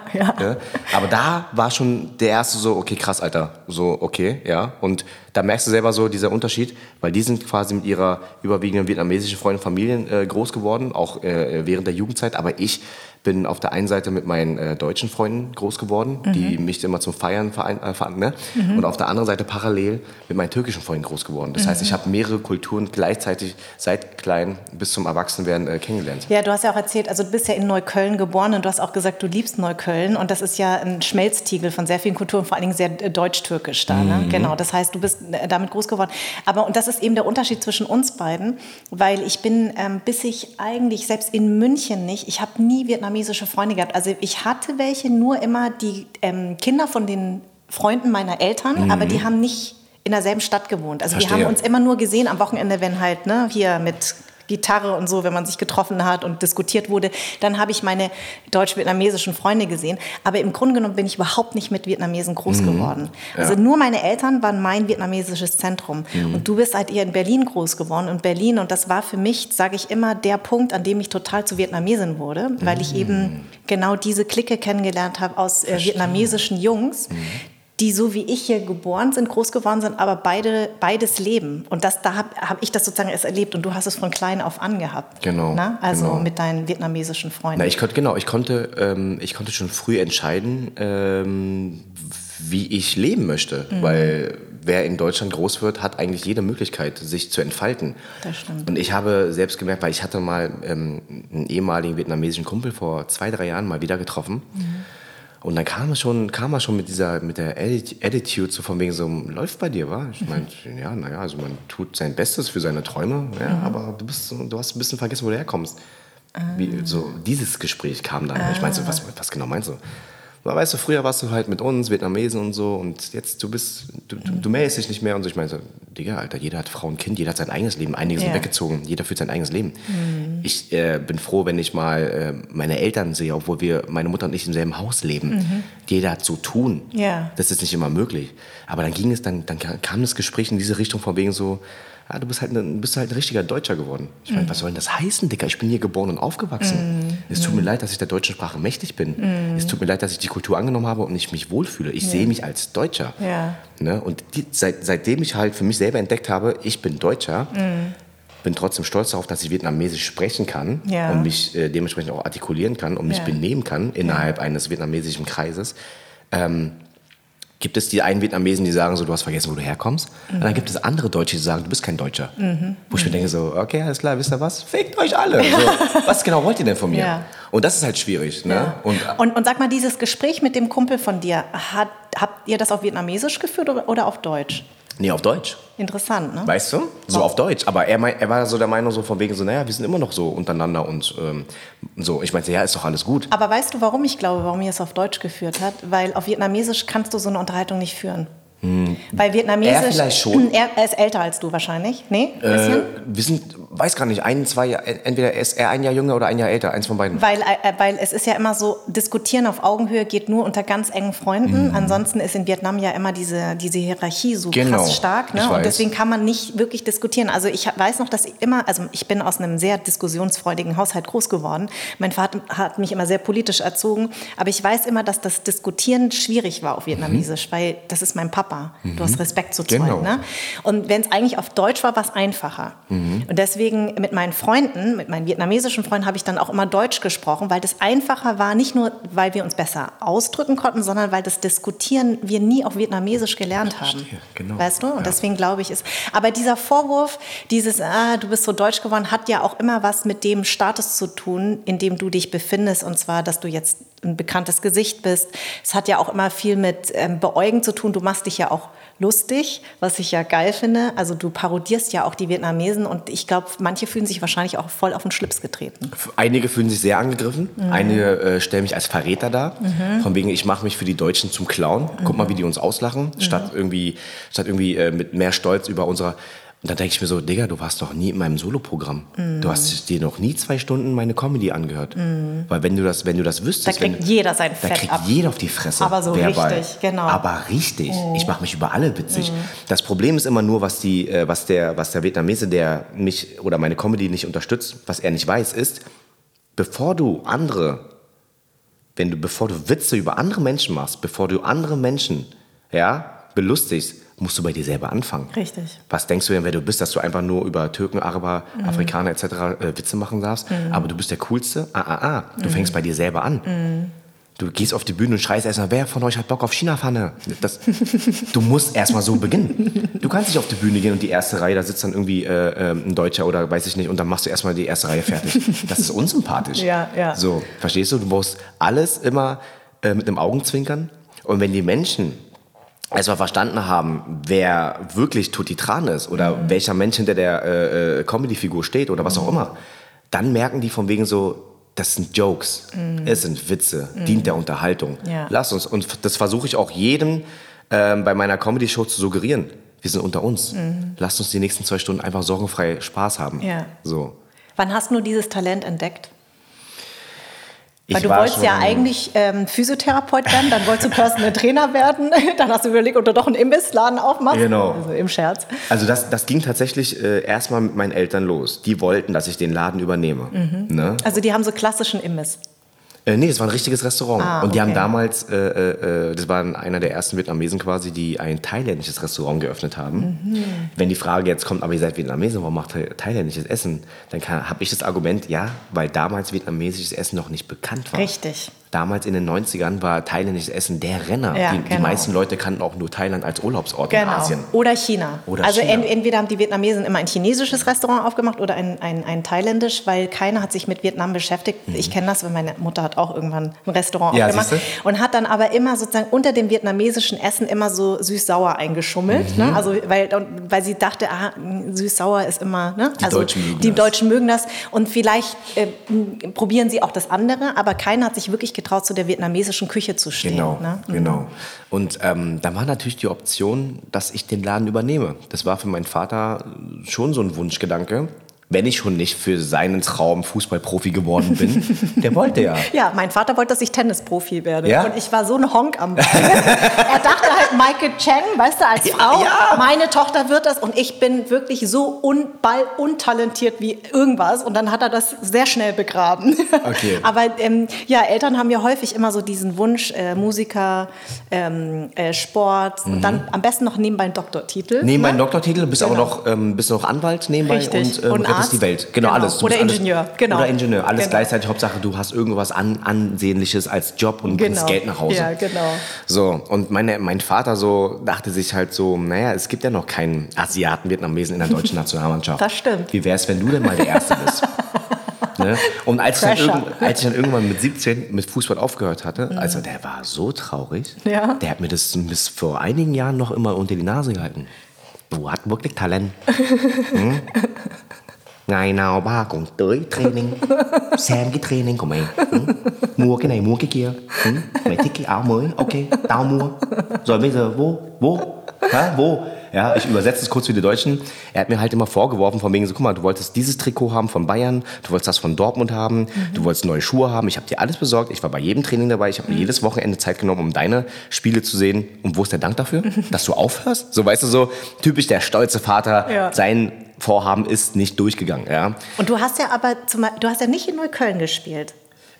Aber da war schon der erste so, okay, krass, Alter. So, okay, ja. Und da merkst du selber so dieser Unterschied, weil die sind quasi mit ihrer überwiegenden vietnamesischen Freundin und Familien äh, groß geworden, auch äh, während der Jugendzeit. Aber ich bin auf der einen Seite mit meinen äh, deutschen Freunden groß geworden, die mich immer zum Feiern verein, äh, verein, ne? Und auf der anderen Seite parallel mit meinen türkischen Freunden groß geworden. Das heißt, ich habe mehrere Kulturen gleichzeitig seit klein bis zum Erwachsenwerden äh, kennengelernt. Ja, du hast ja auch erzählt, also du bist ja in Neukölln geboren und du hast auch gesagt, du liebst Neukölln und das ist ja ein Schmelztiegel von sehr vielen Kulturen, vor allen Dingen sehr äh, deutsch-türkisch da. Mhm. Ne? Genau, das heißt, du bist damit groß geworden. Aber und das ist eben der Unterschied zwischen uns beiden, weil ich bin, ähm, bis ich eigentlich selbst in München nicht, ich habe nie vietnamesische Freunde gehabt. Also ich hatte welche, nur immer die ähm, Kinder von den Freunden meiner Eltern, aber die haben nicht in derselben Stadt gewohnt. Also wir Mhm. Verstehe. haben uns immer nur gesehen am Wochenende, wenn halt ne, hier mit Gitarre und so, wenn man sich getroffen hat und diskutiert wurde, dann habe ich meine deutsch-vietnamesischen Freunde gesehen. Aber im Grunde genommen bin ich überhaupt nicht mit Vietnamesen groß geworden. Also Ja. nur meine Eltern waren mein vietnamesisches Zentrum. Und du bist halt eher in Berlin groß geworden. Und Berlin, und das war für mich, sage ich immer, der Punkt, an dem ich total zu Vietnamesin wurde, weil ich eben genau diese Clique kennengelernt habe aus äh, vietnamesischen Jungs die so wie ich hier geboren sind, groß geworden sind, aber beide, beides leben. Und das, da habe hab ich das sozusagen erst erlebt und du hast es von klein auf angehabt. Genau. Na? Also genau. mit deinen vietnamesischen Freunden. Na, ich konnte, genau, ich konnte, ähm, ich konnte schon früh entscheiden, ähm, wie ich leben möchte. Mhm. Weil wer in Deutschland groß wird, hat eigentlich jede Möglichkeit, sich zu entfalten. Das stimmt. Und ich habe selbst gemerkt, weil ich hatte mal ähm, einen ehemaligen vietnamesischen Kumpel vor zwei, drei Jahren mal wieder getroffen. Und dann kam er schon, kam er schon mit dieser, mit der Atti- Attitude so von wegen so, läuft bei dir, wa? Ich meinte, ja, naja, also man tut sein Bestes für seine Träume, ja, aber du bist, du hast ein bisschen vergessen, wo du herkommst. Wie, so dieses Gespräch kam dann. Ich meinte so, was, was genau meinst du? Na, weißt du, früher warst du halt mit uns, Vietnamesen und so, und jetzt du bist, du, du, du meldest dich nicht mehr und so. Ich meine so, Digga, Alter, jeder hat Frau und Kind, jeder hat sein eigenes Leben, einige sind Ja. weggezogen, jeder führt sein eigenes Leben. Ich äh, bin froh, wenn ich mal äh, meine Eltern sehe, obwohl wir, meine Mutter und ich im selben Haus leben. Jeder hat zu tun. Ja. Das ist nicht immer möglich. Aber dann ging es, dann, dann kam das Gespräch in diese Richtung von wegen so, ah, du bist halt, ein, bist halt ein richtiger Deutscher geworden. Ich meine, was soll denn das heißen, Dicker? Ich bin hier geboren und aufgewachsen. Es tut mir leid, dass ich der deutschen Sprache mächtig bin. Es tut mir leid, dass ich die Kultur angenommen habe und ich mich wohlfühle. Ich sehe mich als Deutscher. Ja. Ne? Und die, seit, seitdem ich halt für mich selber entdeckt habe, ich bin Deutscher, bin trotzdem stolz darauf, dass ich Vietnamesisch sprechen kann Ja. und mich äh, dementsprechend auch artikulieren kann und mich Ja. benehmen kann innerhalb eines vietnamesischen Kreises. Ähm, gibt es die einen Vietnamesen, die sagen so, du hast vergessen, wo du herkommst. Und dann gibt es andere Deutsche, die sagen, du bist kein Deutscher. Wo ich mir denke so, okay, alles klar, wisst ihr was? Fickt euch alle. So, was genau wollt ihr denn von mir? Ja. Und das ist halt schwierig. Ne? Ja. Und, Und, und sag mal, dieses Gespräch mit dem Kumpel von dir, hat, habt ihr das auf Vietnamesisch geführt oder, oder auf Deutsch? Nee, auf Deutsch. Interessant, ne? Weißt du? So auf Deutsch. Aber er, mein, er war so der Meinung, so von wegen so, naja, wir sind immer noch so untereinander und ähm, so. Ich meinte, ja, ist doch alles gut. Aber weißt du, warum ich glaube, warum ihr es auf Deutsch geführt hat? Weil auf Vietnamesisch kannst du so eine Unterhaltung nicht führen. Weil Vietnamesisch. Er vielleicht schon. Er, er ist älter als du wahrscheinlich. Nee? Äh, wir sind, weiß gar nicht, ein, zwei entweder ist er ein Jahr jünger oder ein Jahr älter, eins von beiden. Weil, äh, weil es ist ja immer so, diskutieren auf Augenhöhe geht nur unter ganz engen Freunden. Ansonsten ist in Vietnam ja immer diese, diese Hierarchie so Mhm. Genau. krass stark. Ne? Und deswegen kann man nicht wirklich diskutieren. Also ich weiß noch, dass ich immer, also ich bin aus einem sehr diskussionsfreudigen Haushalt groß geworden. Mein Vater hat mich immer sehr politisch erzogen. Aber ich weiß immer, dass das Diskutieren schwierig war auf Vietnamesisch, weil das ist mein Papa. Du hast Respekt zu. Mhm. Genau. Ne? Und wenn es eigentlich auf Deutsch war, war es einfacher. Mhm. Und deswegen mit meinen Freunden, mit meinen vietnamesischen Freunden, habe ich dann auch immer Deutsch gesprochen, weil das einfacher war, nicht nur, weil wir uns besser ausdrücken konnten, sondern weil das Diskutieren wir nie auf Vietnamesisch gelernt haben. Genau. Weißt du? Und Ja. deswegen glaube ich es. Aber dieser Vorwurf, dieses, ah, du bist so deutsch geworden, hat ja auch immer was mit dem Status zu tun, in dem du dich befindest. Und zwar, dass du jetzt ein bekanntes Gesicht bist. Es hat ja auch immer viel mit ähm, Beäugen zu tun. Du machst dich ja auch lustig, was ich ja geil finde. Also du parodierst ja auch die Vietnamesen und ich glaube, manche fühlen sich wahrscheinlich auch voll auf den Schlips getreten. Einige fühlen sich sehr angegriffen, Mhm. einige äh, stellen mich als Verräter dar, von wegen, ich mache mich für die Deutschen zum Clown. Guck mal, wie die uns auslachen, Mhm. statt irgendwie, statt irgendwie äh, mit mehr Stolz über unserer. Und dann denke ich mir so, Digga, du warst doch nie in meinem Soloprogramm. Mhm. Du hast dir noch nie zwei Stunden meine Comedy angehört. Weil wenn du das, wenn du das wüsstest, Da kriegt wenn, jeder sein da Fett kriegt ab. jeder auf die Fresse. Aber so verbal. richtig, genau. Aber richtig. Ich mache mich über alle witzig. Das Problem ist immer nur, was, die, äh, was, der, was der Vietnamese, der mich oder meine Comedy nicht unterstützt, was er nicht weiß, ist, bevor du andere, wenn du, bevor du Witze über andere Menschen machst, bevor du andere Menschen ja, belustigst, musst du bei dir selber anfangen. Richtig. Was denkst du denn, wer du bist, dass du einfach nur über Türken, Araber, Mhm. Afrikaner etc. Äh, Witze machen darfst? Aber du bist der Coolste? Ah, ah, ah. Mhm. Du fängst bei dir selber an. Du gehst auf die Bühne und schreist erstmal, wer von euch hat Bock auf China-Pfanne? Du musst erstmal so beginnen. Du kannst nicht auf die Bühne gehen und die erste Reihe, da sitzt dann irgendwie äh, äh, ein Deutscher oder weiß ich nicht, und dann machst du erstmal die erste Reihe fertig. Das ist unsympathisch. Ja, ja. So, verstehst du? Du musst alles immer äh, mit einem Augenzwinkern. Und wenn die Menschen erstmal verstanden haben, wer wirklich Tutti Tran ist oder Mhm. welcher Mensch hinter der äh, äh, Comedy-Figur steht oder was auch immer, dann merken die von wegen so, das sind Jokes, es sind Witze, dient der Unterhaltung. Mhm. Ja. Lass uns, und das versuche ich auch jedem ähm, bei meiner Comedy-Show zu suggerieren. Wir sind unter uns. Lasst uns die nächsten zwei Stunden einfach sorgenfrei Spaß haben. Mhm. Ja. So. Wann hast du dieses Talent entdeckt? Weil Ich du wolltest ja eigentlich ähm, Physiotherapeut werden, dann wolltest du Personal Trainer werden, dann hast du überlegt, ob du doch einen Imbissladen aufmachst. Genau. Also im Scherz. Also das, das ging tatsächlich äh, erstmal mit meinen Eltern los. Die wollten, dass ich den Laden übernehme. Mhm. Ne? Also die haben so klassischen Imbiss. Äh, nee, das war ein richtiges Restaurant. Ah, und die haben okay. damals, äh, äh, äh, das waren einer der ersten Vietnamesen quasi, die ein thailändisches Restaurant geöffnet haben. Mhm. Wenn die Frage jetzt kommt, aber ihr seid Vietnamesen, warum macht ihr thailändisches Essen? Dann habe ich das Argument, ja, weil damals vietnamesisches Essen noch nicht bekannt war. Richtig. Damals in den 90ern war thailändisches Essen der Renner. Ja, die, die genau. meisten Leute kannten auch nur Thailand als Urlaubsort in Genau. Asien. Oder China. Oder also China. en- entweder haben die Vietnamesen immer ein chinesisches Restaurant aufgemacht oder ein, ein, ein thailändisch, weil keiner hat sich mit Vietnam beschäftigt. Ich kenne das, weil meine Mutter hat auch irgendwann ein Restaurant Mhm. Ja, aufgemacht und hat dann aber immer sozusagen unter dem vietnamesischen Essen immer so süß-sauer eingeschummelt. Ne? Also weil, weil sie dachte, ah, süß-sauer ist immer, ne? Die also Deutschen mögen die das. Deutschen mögen das und vielleicht äh, probieren sie auch das andere, aber keiner hat sich wirklich getraut, zu der vietnamesischen Küche zu stehen. Genau, Ne? genau. Und ähm, da war natürlich die Option, dass ich den Laden übernehme. Das war für meinen Vater schon so ein Wunschgedanke. Wenn ich schon nicht für seinen Traum Fußballprofi geworden bin. Der wollte ja. Ja, mein Vater wollte, dass ich Tennisprofi werde. Ja? Und ich war so ein Honk am Bein. er dachte halt, Michael Cheng, weißt du, als Ja, Frau, ja. meine Tochter wird das. Und ich bin wirklich so un ball untalentiert wie irgendwas. Und dann hat er das sehr schnell begraben. Okay. Aber ähm, ja, Eltern haben ja häufig immer so diesen Wunsch, äh, Musiker, ähm, äh, Sport und dann am besten noch nebenbei einen Doktortitel. Mhm. Nebenbei ne? einen Doktortitel, bist aber Genau. noch, ähm, bist noch Anwalt nebenbei Richtig. und, ähm, Und rettest die Welt. Genau, Genau. alles. Du Oder Ingenieur. Genau. Oder Ingenieur. Alles Genau. gleichzeitig. Hauptsache, du hast irgendwas an, Ansehnliches als Job und bringst Genau. Geld nach Hause. Ja, genau. So, und meine, mein Vater so dachte sich halt so, naja, es gibt ja noch keinen Asiaten, Vietnamesen in der deutschen Nationalmannschaft. Das stimmt. Wie wäre es, wenn du denn mal der Erste bist? Ne? Und als ich, als ich dann irgendwann mit 17 mit Fußball aufgehört hatte, also der war so traurig, Mhm. Ja. der hat mir das bis vor einigen Jahren noch immer unter die Nase gehalten. Du hast wirklich Talent. Hm? Ngày nào ba cũng tới training. Xem cái training của mày. Ừ? Mua cái này mua cái kia. Ừ? Mày thích cái áo mới. Ok, tao mua. Rồi bây giờ vô, vô. Hả? Vô. Ja, ich übersetze es kurz für die Deutschen. Er hat mir halt immer vorgeworfen, von wegen so, guck mal, du wolltest dieses Trikot haben von Bayern, du wolltest das von Dortmund haben, du wolltest neue Schuhe haben. Ich habe dir alles besorgt. Ich war bei jedem Training dabei. Ich habe mir jedes Wochenende Zeit genommen, um deine Spiele zu sehen. Und wo ist der Dank dafür? Dass du aufhörst? So, weißt du, so typisch der stolze Vater. Ja. Sein Vorhaben ist nicht durchgegangen, ja. Und du hast ja aber, zum, du hast ja nicht in Neukölln gespielt.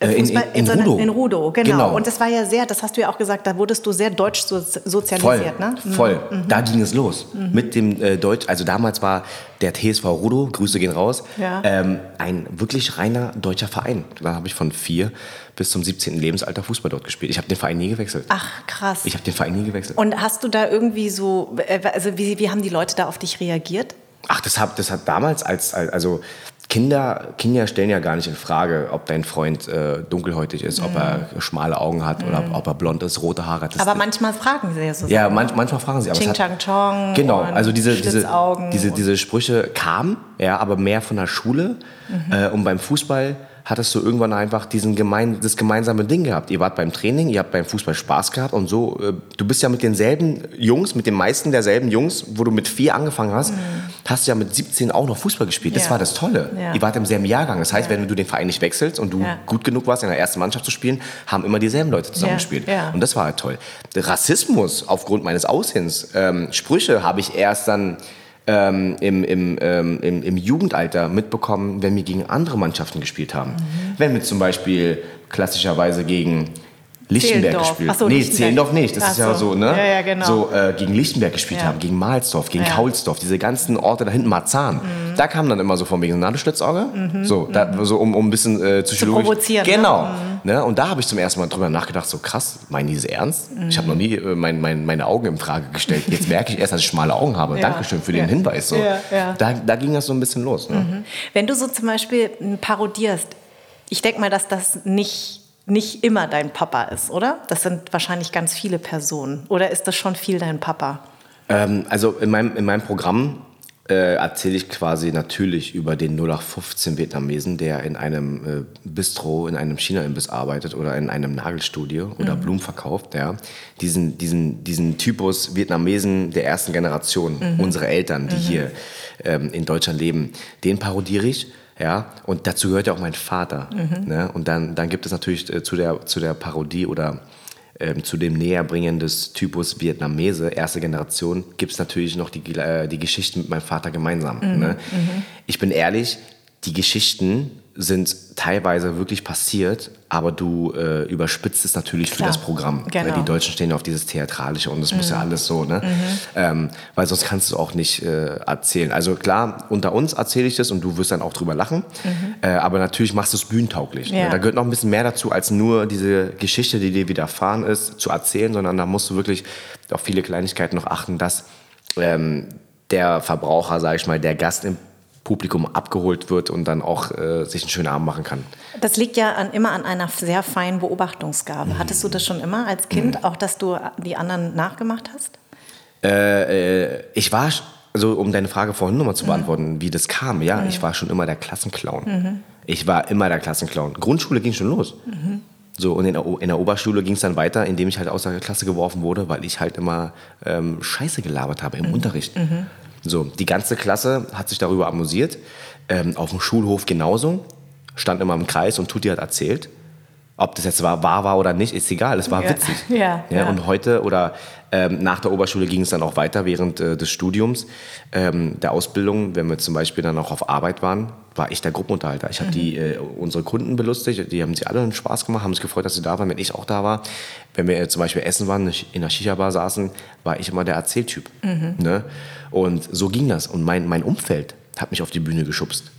Äh, in- Fußball- in- in sondern Rudow. In Rudow, genau. Genau. Und das war ja sehr, das hast du ja auch gesagt, da wurdest du sehr deutsch so, Voll, sozialisiert, ne? voll. Da ging es los. Mit dem äh, Deutsch, also damals war der TSV Rudo, Grüße gehen raus, Ja. ähm, ein wirklich reiner deutscher Verein. Da habe ich von vier bis zum 17. Lebensalter Fußball dort gespielt. Ich habe den Verein nie gewechselt. Ach, krass. Ich habe den Verein nie gewechselt. Und hast du da irgendwie so, äh, also wie, wie haben die Leute da auf dich reagiert? Ach, das hat, das hat damals als, als also Kinder, Kinder stellen ja gar nicht in Frage, ob dein Freund äh, dunkelhäutig ist, ob er schmale Augen hat oder ob er blond ist, rote Haare hat. Das, Mhm. Aber manchmal fragen sie ja so. Ja, manch, manchmal fragen sie. Aber Ching es Chang Chong Genau, also diese, diese, diese, diese Sprüche kamen, ja, aber mehr von der Schule. Mhm. Äh, und beim Fußball hattest du irgendwann einfach diesen gemein, das gemeinsame Ding gehabt. Ihr wart beim Training, ihr habt beim Fußball Spaß gehabt und so, äh, du bist ja mit denselben Jungs, mit den meisten derselben Jungs, wo du mit vier angefangen hast, hast du ja mit 17 auch noch Fußball gespielt. Das Mhm. Ja. war das Tolle. Ja. Ihr wart im selben Jahrgang. Das heißt, wenn du den Verein nicht wechselst und du gut genug warst, in der ersten Mannschaft zu spielen, haben immer dieselben Leute zusammengespielt. Ja. Und das war halt toll. Der Rassismus aufgrund meines Aussehens, ähm, Sprüche habe ich erst dann ähm, im, im, ähm, im, im Jugendalter mitbekommen, wenn wir gegen andere Mannschaften gespielt haben. Mhm. Wenn wir zum Beispiel klassischerweise gegen Lichtenberg Zehlendorf. gespielt Ach so, Nee, Lichtenberg. Zehlendorf nicht. Das Ach ist ja so. so, ne? Ja, ja, genau. So äh, gegen Lichtenberg gespielt Ja. haben, gegen Mahlsdorf, gegen. Mhm. Kaulsdorf, diese ganzen Orte da hinten, Marzahn. Da kam dann immer so von wegen, na, du Schlitzauge? So, da, so um, um ein bisschen äh, psychologisch. provozieren, ne? Genau. Ne? Und da habe ich zum ersten Mal drüber nachgedacht, so krass, meinen die das ernst? Ich habe noch nie äh, mein, mein, meine Augen in Frage gestellt. Jetzt merke ich erst, dass ich schmale Augen habe. Dankeschön für den. Hinweis. So. Da, da ging das so ein bisschen los. Ne? Wenn du so zum Beispiel parodierst, ich denke mal, dass das nicht, nicht immer dein Papa ist, oder? Das sind wahrscheinlich ganz viele Personen. Oder ist das schon viel dein Papa? Ähm, also in meinem, in meinem Programm äh, erzähle ich quasi natürlich über den 0815 Vietnamesen, der in einem äh, Bistro, in einem China-Imbiss arbeitet oder in einem Nagelstudio oder Blumen verkauft. Ja. Diesen, diesen, diesen Typus Vietnamesen der ersten Generation, unsere Eltern, die hier ähm, in Deutschland leben, den parodiere ich. Ja, und dazu gehört ja auch mein Vater. Ne? Und dann, dann gibt es natürlich äh, zu, der, zu der Parodie oder ähm, zu dem Näherbringen des Typus Vietnamese, erste Generation, gibt es natürlich noch die, äh, die Geschichten mit meinem Vater gemeinsam. Mhm, Ne? Ich bin ehrlich, die Geschichten sind teilweise wirklich passiert, aber du äh, überspitzt es natürlich Klar, für das Programm. genau. Weil die Deutschen stehen ja auf dieses Theatralische und das muss ja alles so, ne? Ähm, weil sonst kannst du es auch nicht äh, erzählen. Also klar, unter uns erzähle ich das und du wirst dann auch drüber lachen, äh, aber natürlich machst du es bühnentauglich. Ja. Ne? Da gehört noch ein bisschen mehr dazu, als nur diese Geschichte, die dir widerfahren ist, zu erzählen, sondern da musst du wirklich auf viele Kleinigkeiten noch achten, dass ähm, der Verbraucher, sage ich mal, der Gast im Publikum abgeholt wird und dann auch äh, sich einen schönen Abend machen kann. Das liegt ja an, immer an einer sehr feinen Beobachtungsgabe. Hattest du das schon immer als Kind, auch dass du die anderen nachgemacht hast? Ich war, also um deine Frage vorhin nochmal zu beantworten, wie das kam, ja, ich war schon immer der Klassenclown. Ich war immer der Klassenclown. Grundschule ging schon los. So, und in der, in der Oberschule ging es dann weiter, indem ich halt aus der Klasse geworfen wurde, weil ich halt immer ähm, Scheiße gelabert habe im Unterricht. So, die ganze Klasse hat sich darüber amüsiert. Ähm, auf dem Schulhof genauso. Stand immer im Kreis und Tutti hat erzählt. Ob das jetzt wahr, wahr war oder nicht, ist egal. Es war Ja. witzig. Ja, ja, ja. Und heute oder ähm, nach der Oberschule ging es dann auch weiter während äh, des Studiums, ähm, der Ausbildung. Wenn wir zum Beispiel dann auch auf Arbeit waren, war ich der Gruppenunterhalter. Ich habe die äh, unsere Kunden belustigt, die haben sich alle einen Spaß gemacht, haben sich gefreut, dass sie da waren, wenn ich auch da war. Wenn wir äh, zum Beispiel essen waren, in der Shisha-Bar saßen, war ich immer der Erzähltyp. Ne? Und so ging das. Und mein, mein Umfeld hat mich auf die Bühne geschubst.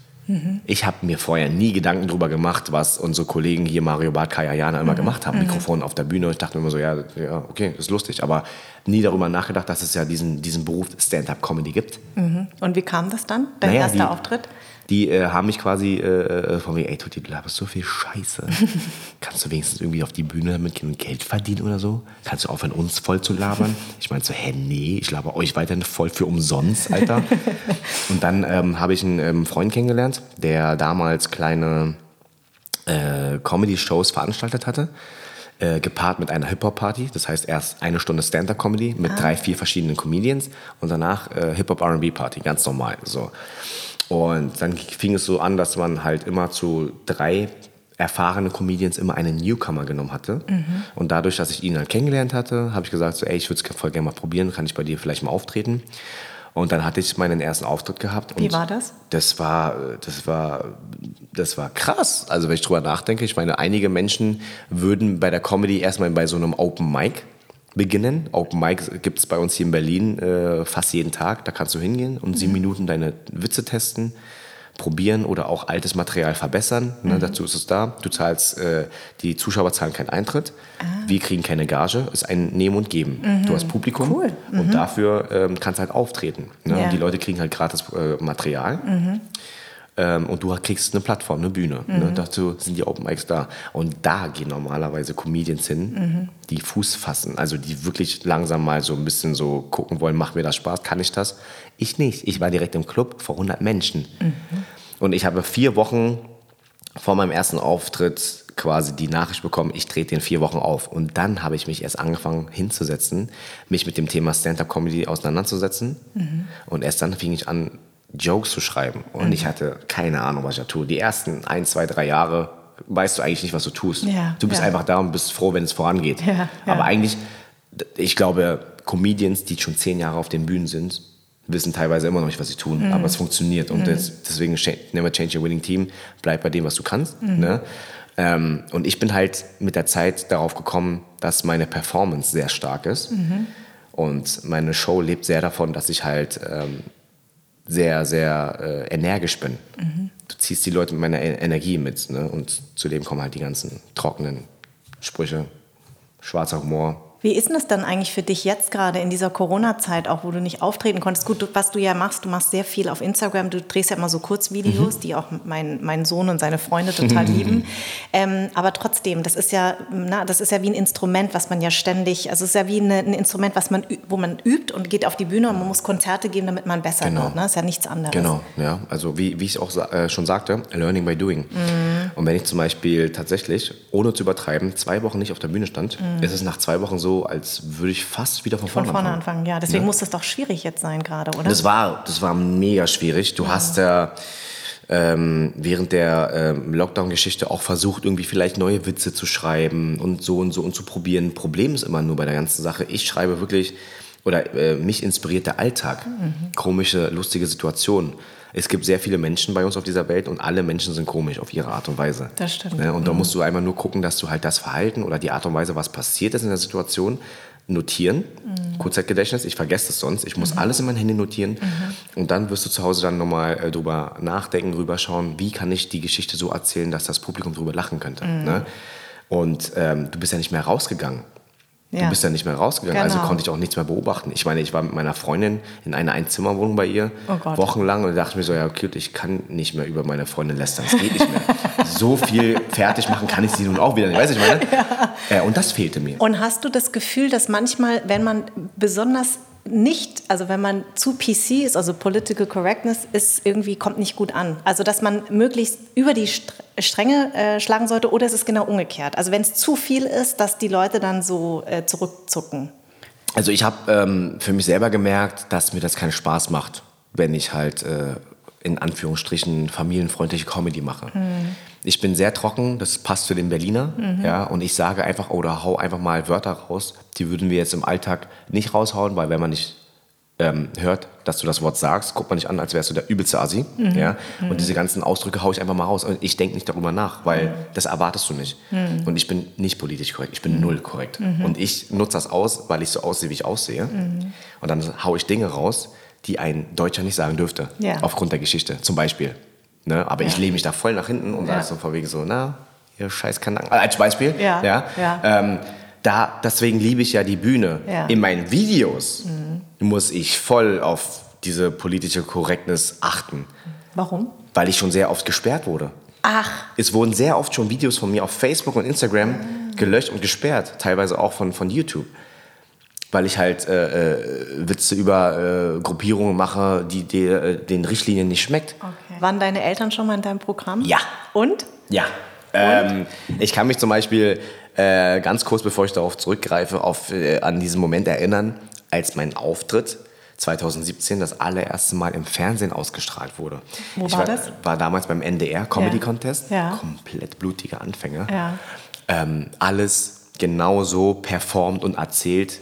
Ich habe mir vorher nie Gedanken darüber gemacht, was unsere Kollegen hier, Mario Barth, Kaya Jana, immer gemacht haben. Mikrofon auf der Bühne. Ich dachte mir immer so, ja, ja, okay, ist lustig. Aber nie darüber nachgedacht, dass es ja diesen, diesen Beruf Stand-Up-Comedy gibt. Und wie kam das dann, dein Naja, erster die- Auftritt? Die äh, haben mich quasi äh, äh, von mir, ey Tutti, du laberst so viel Scheiße. Kannst du wenigstens irgendwie auf die Bühne damit Geld verdienen oder so? Kannst du aufhören, uns voll zu labern? Ich meinte so, hä, nee, ich laber euch weiterhin voll für umsonst, Alter. Und dann ähm, habe ich einen ähm, Freund kennengelernt, der damals kleine äh, Comedy-Shows veranstaltet hatte. Äh, gepaart mit einer Hip-Hop-Party. Das heißt erst eine Stunde Stand-Up-Comedy mit drei, vier verschiedenen Comedians und danach äh, Hip-Hop-R&B-Party, ganz normal. So. Und dann fing es so an, dass man halt immer zu drei erfahrene Comedians immer einen Newcomer genommen hatte. Und dadurch, dass ich ihn dann kennengelernt hatte, habe ich gesagt, so, ey, ich würde es voll gerne mal probieren, kann ich bei dir vielleicht mal auftreten. Und dann hatte ich meinen ersten Auftritt gehabt. Wie war das? Das war, das war, das war krass. Also wenn ich drüber nachdenke, ich meine, einige Menschen würden bei der Comedy erstmal bei so einem Open Mic beginnen. Open Mic gibt es bei uns hier in Berlin äh, fast jeden Tag. Da kannst du hingehen und sieben Minuten deine Witze testen, probieren oder auch altes Material verbessern. Ne, dazu ist es da. Du zahlst, äh, die Zuschauer zahlen keinen Eintritt. Wir kriegen keine Gage. Ist ein Nehmen und Geben. Du hast Publikum Cool. und dafür ähm, kannst halt auftreten. Ne? Ja. Und die Leute kriegen halt gratis äh, Material. Ähm, und du kriegst eine Plattform, eine Bühne. Ne? Dazu sind die Open Mics da. Und da gehen normalerweise Comedians hin, die Fuß fassen. Also die wirklich langsam mal so ein bisschen so gucken wollen, macht mir das Spaß, kann ich das? Ich nicht. Ich war direkt im Club vor 100 Menschen. Und ich habe vier Wochen vor meinem ersten Auftritt quasi die Nachricht bekommen, ich trete in vier Wochen auf. Und dann habe ich mich erst angefangen hinzusetzen, mich mit dem Thema Stand-Up-Comedy auseinanderzusetzen. Und erst dann fing ich an, Jokes zu schreiben. Und ich hatte keine Ahnung, was ich da tue. Die ersten ein, zwei, drei Jahre weißt du eigentlich nicht, was du tust. Ja, du bist ja. einfach da und bist froh, wenn es vorangeht. Ja. Aber eigentlich, ich glaube, Comedians, die schon zehn Jahre auf den Bühnen sind, wissen teilweise immer noch nicht, was sie tun, aber es funktioniert. Und das, deswegen never change your winning team, bleib bei dem, was du kannst. Ne? Ähm, und ich bin halt mit der Zeit darauf gekommen, dass meine Performance sehr stark ist. Und meine Show lebt sehr davon, dass ich halt ähm, sehr, sehr äh, energisch bin. Du ziehst die Leute mit meiner E- Energie mit. Ne? Und zudem kommen halt die ganzen trockenen Sprüche, schwarzer Humor. Wie ist denn das dann eigentlich für dich jetzt gerade in dieser Corona-Zeit, auch wo du nicht auftreten konntest? Gut, du, was du ja machst, du machst sehr viel auf Instagram, du drehst ja immer so Kurzvideos, die auch mein, mein Sohn und seine Freunde total lieben. Ähm, aber trotzdem, das ist ja, na, das ist ja wie ein Instrument, was man ja ständig, also es ist ja wie eine, ein Instrument, was man, wo man übt und geht auf die Bühne und man muss Konzerte geben, damit man besser Genau. wird. Ne? Das ist ja nichts anderes. Genau, ja. Also wie, wie ich auch äh, schon sagte, learning by doing. Und wenn ich zum Beispiel tatsächlich, ohne zu übertreiben, zwei Wochen nicht auf der Bühne stand, ist es nach zwei Wochen so, als würde ich fast wieder von, Von vorne vorne anfangen. anfangen, ja. Deswegen muss das doch schwierig jetzt sein gerade, oder? Das war, das war mega schwierig. Du hast ja ähm, während der ähm, Lockdown-Geschichte auch versucht, irgendwie vielleicht neue Witze zu schreiben und so und so und zu probieren. Problem ist immer nur bei der ganzen Sache, ich schreibe wirklich, oder äh, mich inspiriert der Alltag. Komische, lustige Situationen. Es gibt sehr viele Menschen bei uns auf dieser Welt und alle Menschen sind komisch auf ihre Art und Weise. Das stimmt. Ne? Und da musst du einmal nur gucken, dass du halt das Verhalten oder die Art und Weise, was passiert ist in der Situation, notieren. Mhm. Kurzzeitgedächtnis, ich vergesse es sonst. Ich muss alles in mein Handy notieren. Mhm. Und dann wirst du zu Hause dann nochmal äh, drüber nachdenken, drüber schauen, wie kann ich die Geschichte so erzählen, dass das Publikum drüber lachen könnte. Mhm. Ne? Und ähm, du bist ja nicht mehr rausgegangen. Du Ja. bist ja nicht mehr rausgegangen, also Genau. konnte ich auch nichts mehr beobachten. Ich meine, ich war mit meiner Freundin in einer Einzimmerwohnung bei ihr, Oh wochenlang und dachte mir so, ja, okay, ich kann nicht mehr über meine Freundin lästern, es geht nicht mehr. so viel fertig machen kann ich sie nun auch wieder nicht, weißt du, ich meine? Äh, und das fehlte mir. Und hast du das Gefühl, dass manchmal, wenn man besonders nicht, also wenn man zu PC ist, also Political Correctness, ist irgendwie kommt nicht gut an. Also dass man möglichst über die Str- Stränge äh, schlagen sollte, oder ist es genau umgekehrt? Also wenn es zu viel ist, dass die Leute dann so äh, zurückzucken. Also ich habe ähm, für mich selber gemerkt, dass mir das keinen Spaß macht, wenn ich halt äh, in Anführungsstrichen familienfreundliche Comedy mache. Ich bin sehr trocken, das passt zu den Berliner, ja, und ich sage einfach oder hau einfach mal Wörter raus, die würden wir jetzt im Alltag nicht raushauen, weil wenn man nicht ähm, hört, dass du das Wort sagst, guckt man nicht an, als wärst du der übelste Asi. Ja? Und diese ganzen Ausdrücke haue ich einfach mal raus. Und ich denke nicht darüber nach, weil das erwartest du nicht. Und ich bin nicht politisch korrekt, ich bin null korrekt. Und ich nutze das aus, weil ich so aussehe, wie ich aussehe. Und dann haue ich Dinge raus, die ein Deutscher nicht sagen dürfte. Ja. Aufgrund der Geschichte, zum Beispiel. Ne? Aber ich Ja. lehne mich da voll nach hinten und Ja. da ist so vorweg so, na, ihr scheiß Kanaken. Als Beispiel. Ja, Ja. ja. Ähm, da, deswegen liebe ich ja die Bühne. Ja. In meinen Videos muss ich voll auf diese politische Korrektness achten, Warum? weil ich schon sehr oft gesperrt wurde. Ach, Es wurden sehr oft schon Videos von mir auf Facebook und Instagram gelöscht und gesperrt, teilweise auch von, von YouTube. Weil ich halt äh, äh, Witze über äh, Gruppierungen mache, die dir, äh, den Richtlinien nicht schmeckt. okay. Waren deine Eltern schon mal in deinem Programm? Ja. Und? Ja. Ähm, ich kann mich zum Beispiel äh, ganz kurz, bevor ich darauf zurückgreife, auf, äh, an diesen Moment erinnern, als mein Auftritt 2017 das allererste Mal im Fernsehen ausgestrahlt wurde. Wo ich war war, das? war damals beim NDR Comedy Ja. Contest. Ja. Komplett blutige Anfänge. Ja. Ähm, alles genauso performt und erzählt,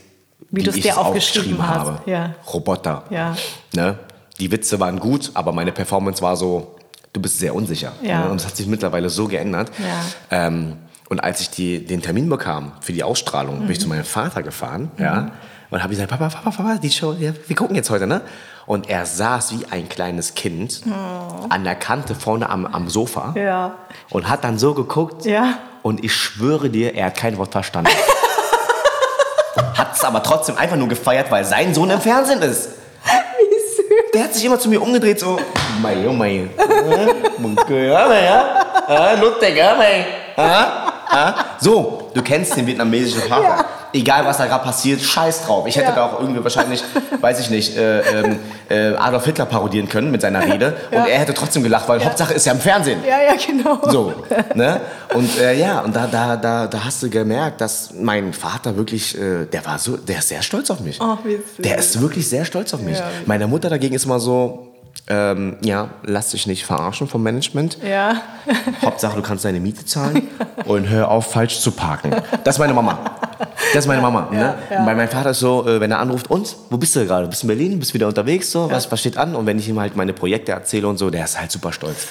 Wie du es dir es aufgeschrieben hast. habe. Ja. Roboter. Ja. Ne? Die Witze waren gut, aber meine Performance war so, du bist sehr unsicher. Ja. Und es hat sich mittlerweile so geändert. Ja. Ähm, und als ich die, den Termin bekam für die Ausstrahlung, bin ich Mhm. zu meinem Vater gefahren. Ja? Und habe gesagt, Papa, Papa, Papa, die Show, ja, wir gucken jetzt heute, ne? Und er saß wie ein kleines Kind an der Kante vorne am, am Sofa Oh. Ja. und hat dann so geguckt. Ja. Und ich schwöre dir, er hat kein Wort verstanden. hat es aber trotzdem einfach nur gefeiert, weil sein Sohn im Fernsehen ist. Der hat sich immer zu mir umgedreht, so, mei, oh mei. So, du kennst den vietnamesischen Vater. Ja. Egal, was da gerade passiert, scheiß drauf. Ich hätte Ja. da auch irgendwie wahrscheinlich, weiß ich nicht, äh, ähm, äh, Adolf Hitler parodieren können mit seiner Rede. Und Ja. er hätte trotzdem gelacht, weil Hauptsache ist ja im Fernsehen. Ja, ja, genau. So, ne? Und äh, ja, und da, da, da, da hast du gemerkt, dass mein Vater wirklich, äh, der war so, der ist sehr stolz auf mich. Oh. Der ist wirklich sehr stolz auf mich. Ja. Meine Mutter dagegen ist immer so, ähm, ja, lass dich nicht verarschen vom Management. Ja. Hauptsache, du kannst deine Miete zahlen und hör auf, falsch zu parken. Das ist meine Mama. Das ist meine Mama. ne? ja. Bei meinem Vater ist so, äh, wenn er anruft, und, wo bist du gerade? Bist du in Berlin? Bist du wieder unterwegs? So, was, was steht an? Und wenn ich ihm halt meine Projekte erzähle und so, der ist halt super stolz.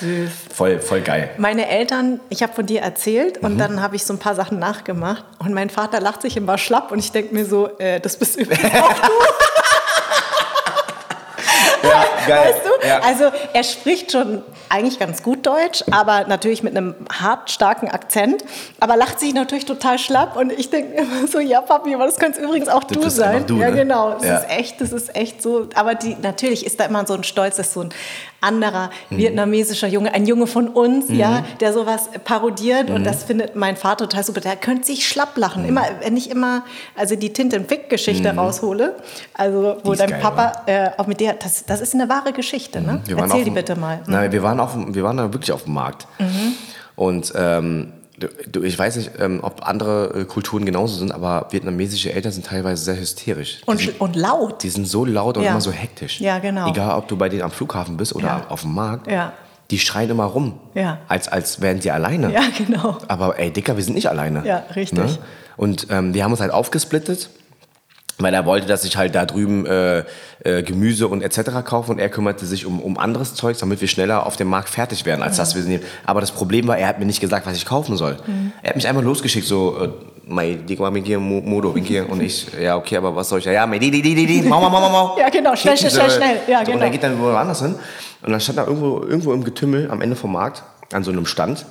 Voll, voll geil. Meine Eltern, ich habe von dir erzählt Mhm. und dann habe ich so ein paar Sachen nachgemacht und mein Vater lacht sich immer schlapp und ich denke mir so, äh, das bist übrigens auch du, Ja, geil. weißt du? Ja. Also er spricht schon eigentlich ganz gut Deutsch, aber natürlich mit einem hart starken Akzent, aber lacht sich natürlich total schlapp und ich denke immer so, ja Papi, aber das kannst übrigens auch Das du sein. du, ja ne? genau, das Ja. ist echt, das ist echt so, aber die, natürlich ist da immer so ein Stolz, dass so ein anderer Mhm. vietnamesischer Junge, ein Junge von uns, ja, der sowas parodiert und das findet mein Vater total super. Der könnte sich schlapp lachen. Immer, wenn ich immer, also die Tintenfick-Geschichte raushole, also wo dein geil, Papa äh, auch mit der, das, das ist eine wahre Geschichte, ne? Wir waren Erzähl auf die bitte mal. Nein, wir waren, auf, wir waren da wirklich auf dem Markt. Und ähm, ich weiß nicht, ähm, ob andere äh, Kulturen genauso sind, aber vietnamesische Eltern sind teilweise sehr hysterisch. Und, sind, und laut. die sind so laut und Ja. immer so hektisch. Ja, genau. Egal, ob du bei denen am Flughafen bist oder Ja. auf dem Markt. Ja. Die schreien immer rum. Ja. Als, als wären sie alleine. Ja, genau. Aber ey, Dicker, wir sind nicht alleine. Ja, richtig. Und ähm, wir haben uns halt aufgesplittet. Weil er wollte, dass ich halt da drüben äh, äh, Gemüse und etc. kaufe und er kümmerte sich um, um anderes Zeugs, damit wir schneller auf dem Markt fertig werden, als dass wir sie nehmen. Aber das Problem war, er hat mir nicht gesagt, was ich kaufen soll. Er hat mich einfach losgeschickt, so, äh, Mai, hier, Modo, hier. Und ich, ja, okay, aber was soll ich? Ja, Mai, die, die, die, die, die, mau, mau, mau, mau. Ja, genau, schnell, schnell, schnell, schnell. Ja, so, genau. Und er geht dann woanders hin. Und dann stand er irgendwo, irgendwo im Getümmel am Ende vom Markt, an so einem Stand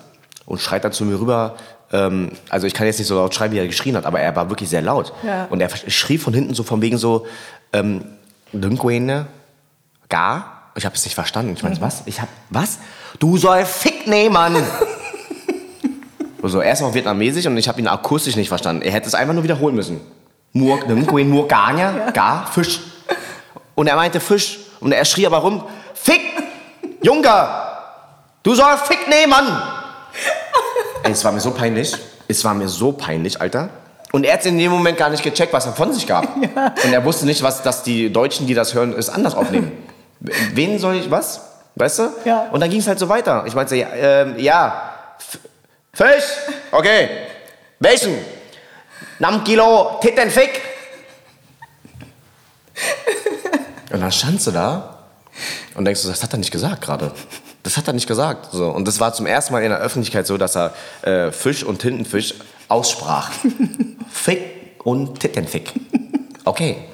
und schreit dann zu mir rüber, ähm, also ich kann jetzt nicht so laut schreien, wie er geschrien hat, aber er war wirklich sehr laut. Ja. Und er schrie von hinten so von wegen so, ähm, Dunquene, gar? Ich habe es nicht verstanden. Ich meine, was? Ich hab, was? Du soll Fick nehmen, Mann! also er ist auch vietnamesisch und ich habe ihn akustisch nicht verstanden. Er hätte es einfach nur wiederholen müssen. Mur, Dunquene, Mur, gar, ja? Gar, Fisch. Und er meinte Fisch. Und er schrie aber rum, Fick! Junge! Du soll Fick nehmen, Mann! Ey, es war mir so peinlich. Es war mir so peinlich, Alter. Und er hat in dem Moment gar nicht gecheckt, was er von sich gab. Und er wusste nicht, was, dass die Deutschen, die das hören, es anders aufnehmen. Wen soll ich, was? Weißt du? Ja. Und dann ging es halt so weiter. Ich meinte, ja, ähm, ja. Fisch? Okay. Welchen? 5 Kilo Tittenfick? Und dann standst du da und denkst du, das hat er nicht gesagt gerade. Das hat er nicht gesagt. So. Und das war zum ersten Mal in der Öffentlichkeit so, dass er äh, Fisch und Tintenfisch aussprach. Fick und Tittenfick. Okay.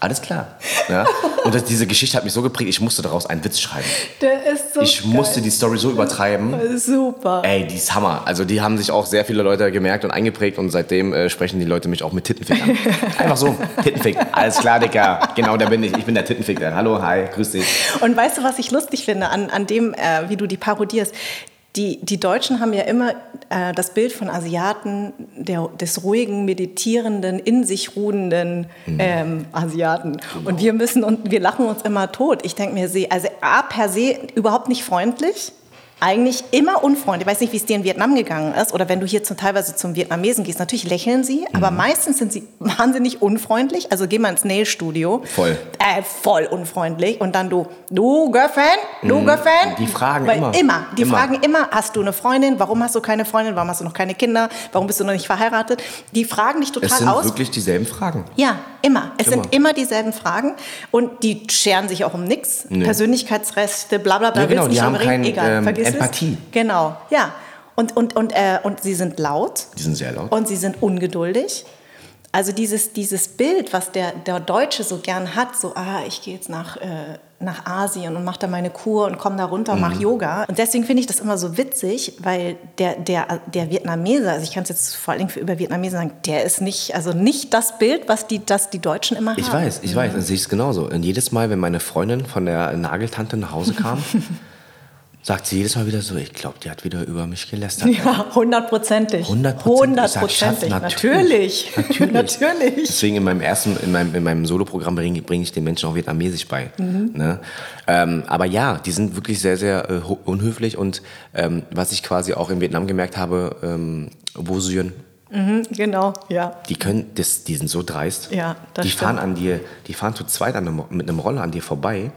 Alles klar. Ja? Und das, diese Geschichte hat mich so geprägt, ich musste daraus einen Witz schreiben. Der ist so Ich geil. musste die Story so übertreiben. Super. Ey, die ist Hammer. Also die haben sich auch sehr viele Leute gemerkt und eingeprägt und seitdem äh, sprechen die Leute mich auch mit Tittenfick an. Einfach so, Tittenfick. Alles klar, Dicker. Genau, da bin ich. Ich bin der Tittenfick. Hallo, hi, grüß dich. Und weißt du, was ich lustig finde an, an dem, äh, wie du die parodierst? Die, die Deutschen haben ja immer äh, das Bild von Asiaten, der, des ruhigen, meditierenden, in sich ruhenden ähm, Asiaten. Und wir müssen und wir lachen uns immer tot. Ich denke mir, sie, also A per se überhaupt nicht freundlich. Eigentlich immer unfreundlich. Ich weiß nicht, wie es dir in Vietnam gegangen ist oder wenn du hier zum, teilweise zum Vietnamesen gehst. Natürlich lächeln sie, aber meistens sind sie wahnsinnig unfreundlich. Also geh mal ins Nailstudio. Voll. Äh, voll unfreundlich. Und dann du, du Girlfriend, du Girlfriend. Die fragen Weil immer. Immer. Die Immer. fragen immer, hast du eine Freundin? Warum hast du keine Freundin? Warum hast du noch keine Kinder? Warum bist du noch nicht verheiratet? Die fragen dich total Es sind aus. wirklich dieselben Fragen. Ja, immer. Es Immer. sind immer dieselben Fragen und die scheren sich auch um nichts. Nee. Persönlichkeitsrechte, bla bla bla. Ja, genau, willst die haben kein, Egal, ähm, vergiss Empathie. Es. Genau, ja. Und, und, und, äh, und sie sind laut Die sind sehr laut. und sie sind ungeduldig. Also dieses, dieses Bild, was der, der Deutsche so gern hat, so, ah, ich gehe jetzt nach, äh, nach Asien und mache da meine Kur und komme da runter und Mhm. mache Yoga. Und deswegen finde ich das immer so witzig, weil der, der, der Vietnameser, also ich kann es jetzt vor allen Dingen für über Vietnamesen sagen, der ist nicht, also nicht das Bild, was die, das die Deutschen immer haben. Ich weiß, ich weiß, dann sehe ich es genauso. Und jedes Mal, wenn meine Freundin von der Nageltante nach Hause kam, sagt sie jedes Mal wieder so, ich glaube, die hat wieder über mich gelästert. Ja, hundertprozentig. Hundertprozentig. Natürlich. Natürlich. Natürlich. Deswegen in meinem ersten, in meinem, in meinem Soloprogramm bringe bring ich den Menschen auch Vietnamesisch bei. Mhm. Ne? Ähm, aber ja, die sind wirklich sehr, sehr äh, unhöflich und ähm, was ich quasi auch in Vietnam gemerkt habe, ähm, Wo Suen, Genau, ja. die können, das, die sind so dreist. Ja, das die fahren stimmt. an dir, die fahren zu zweit an einem, mit einem Roller an dir vorbei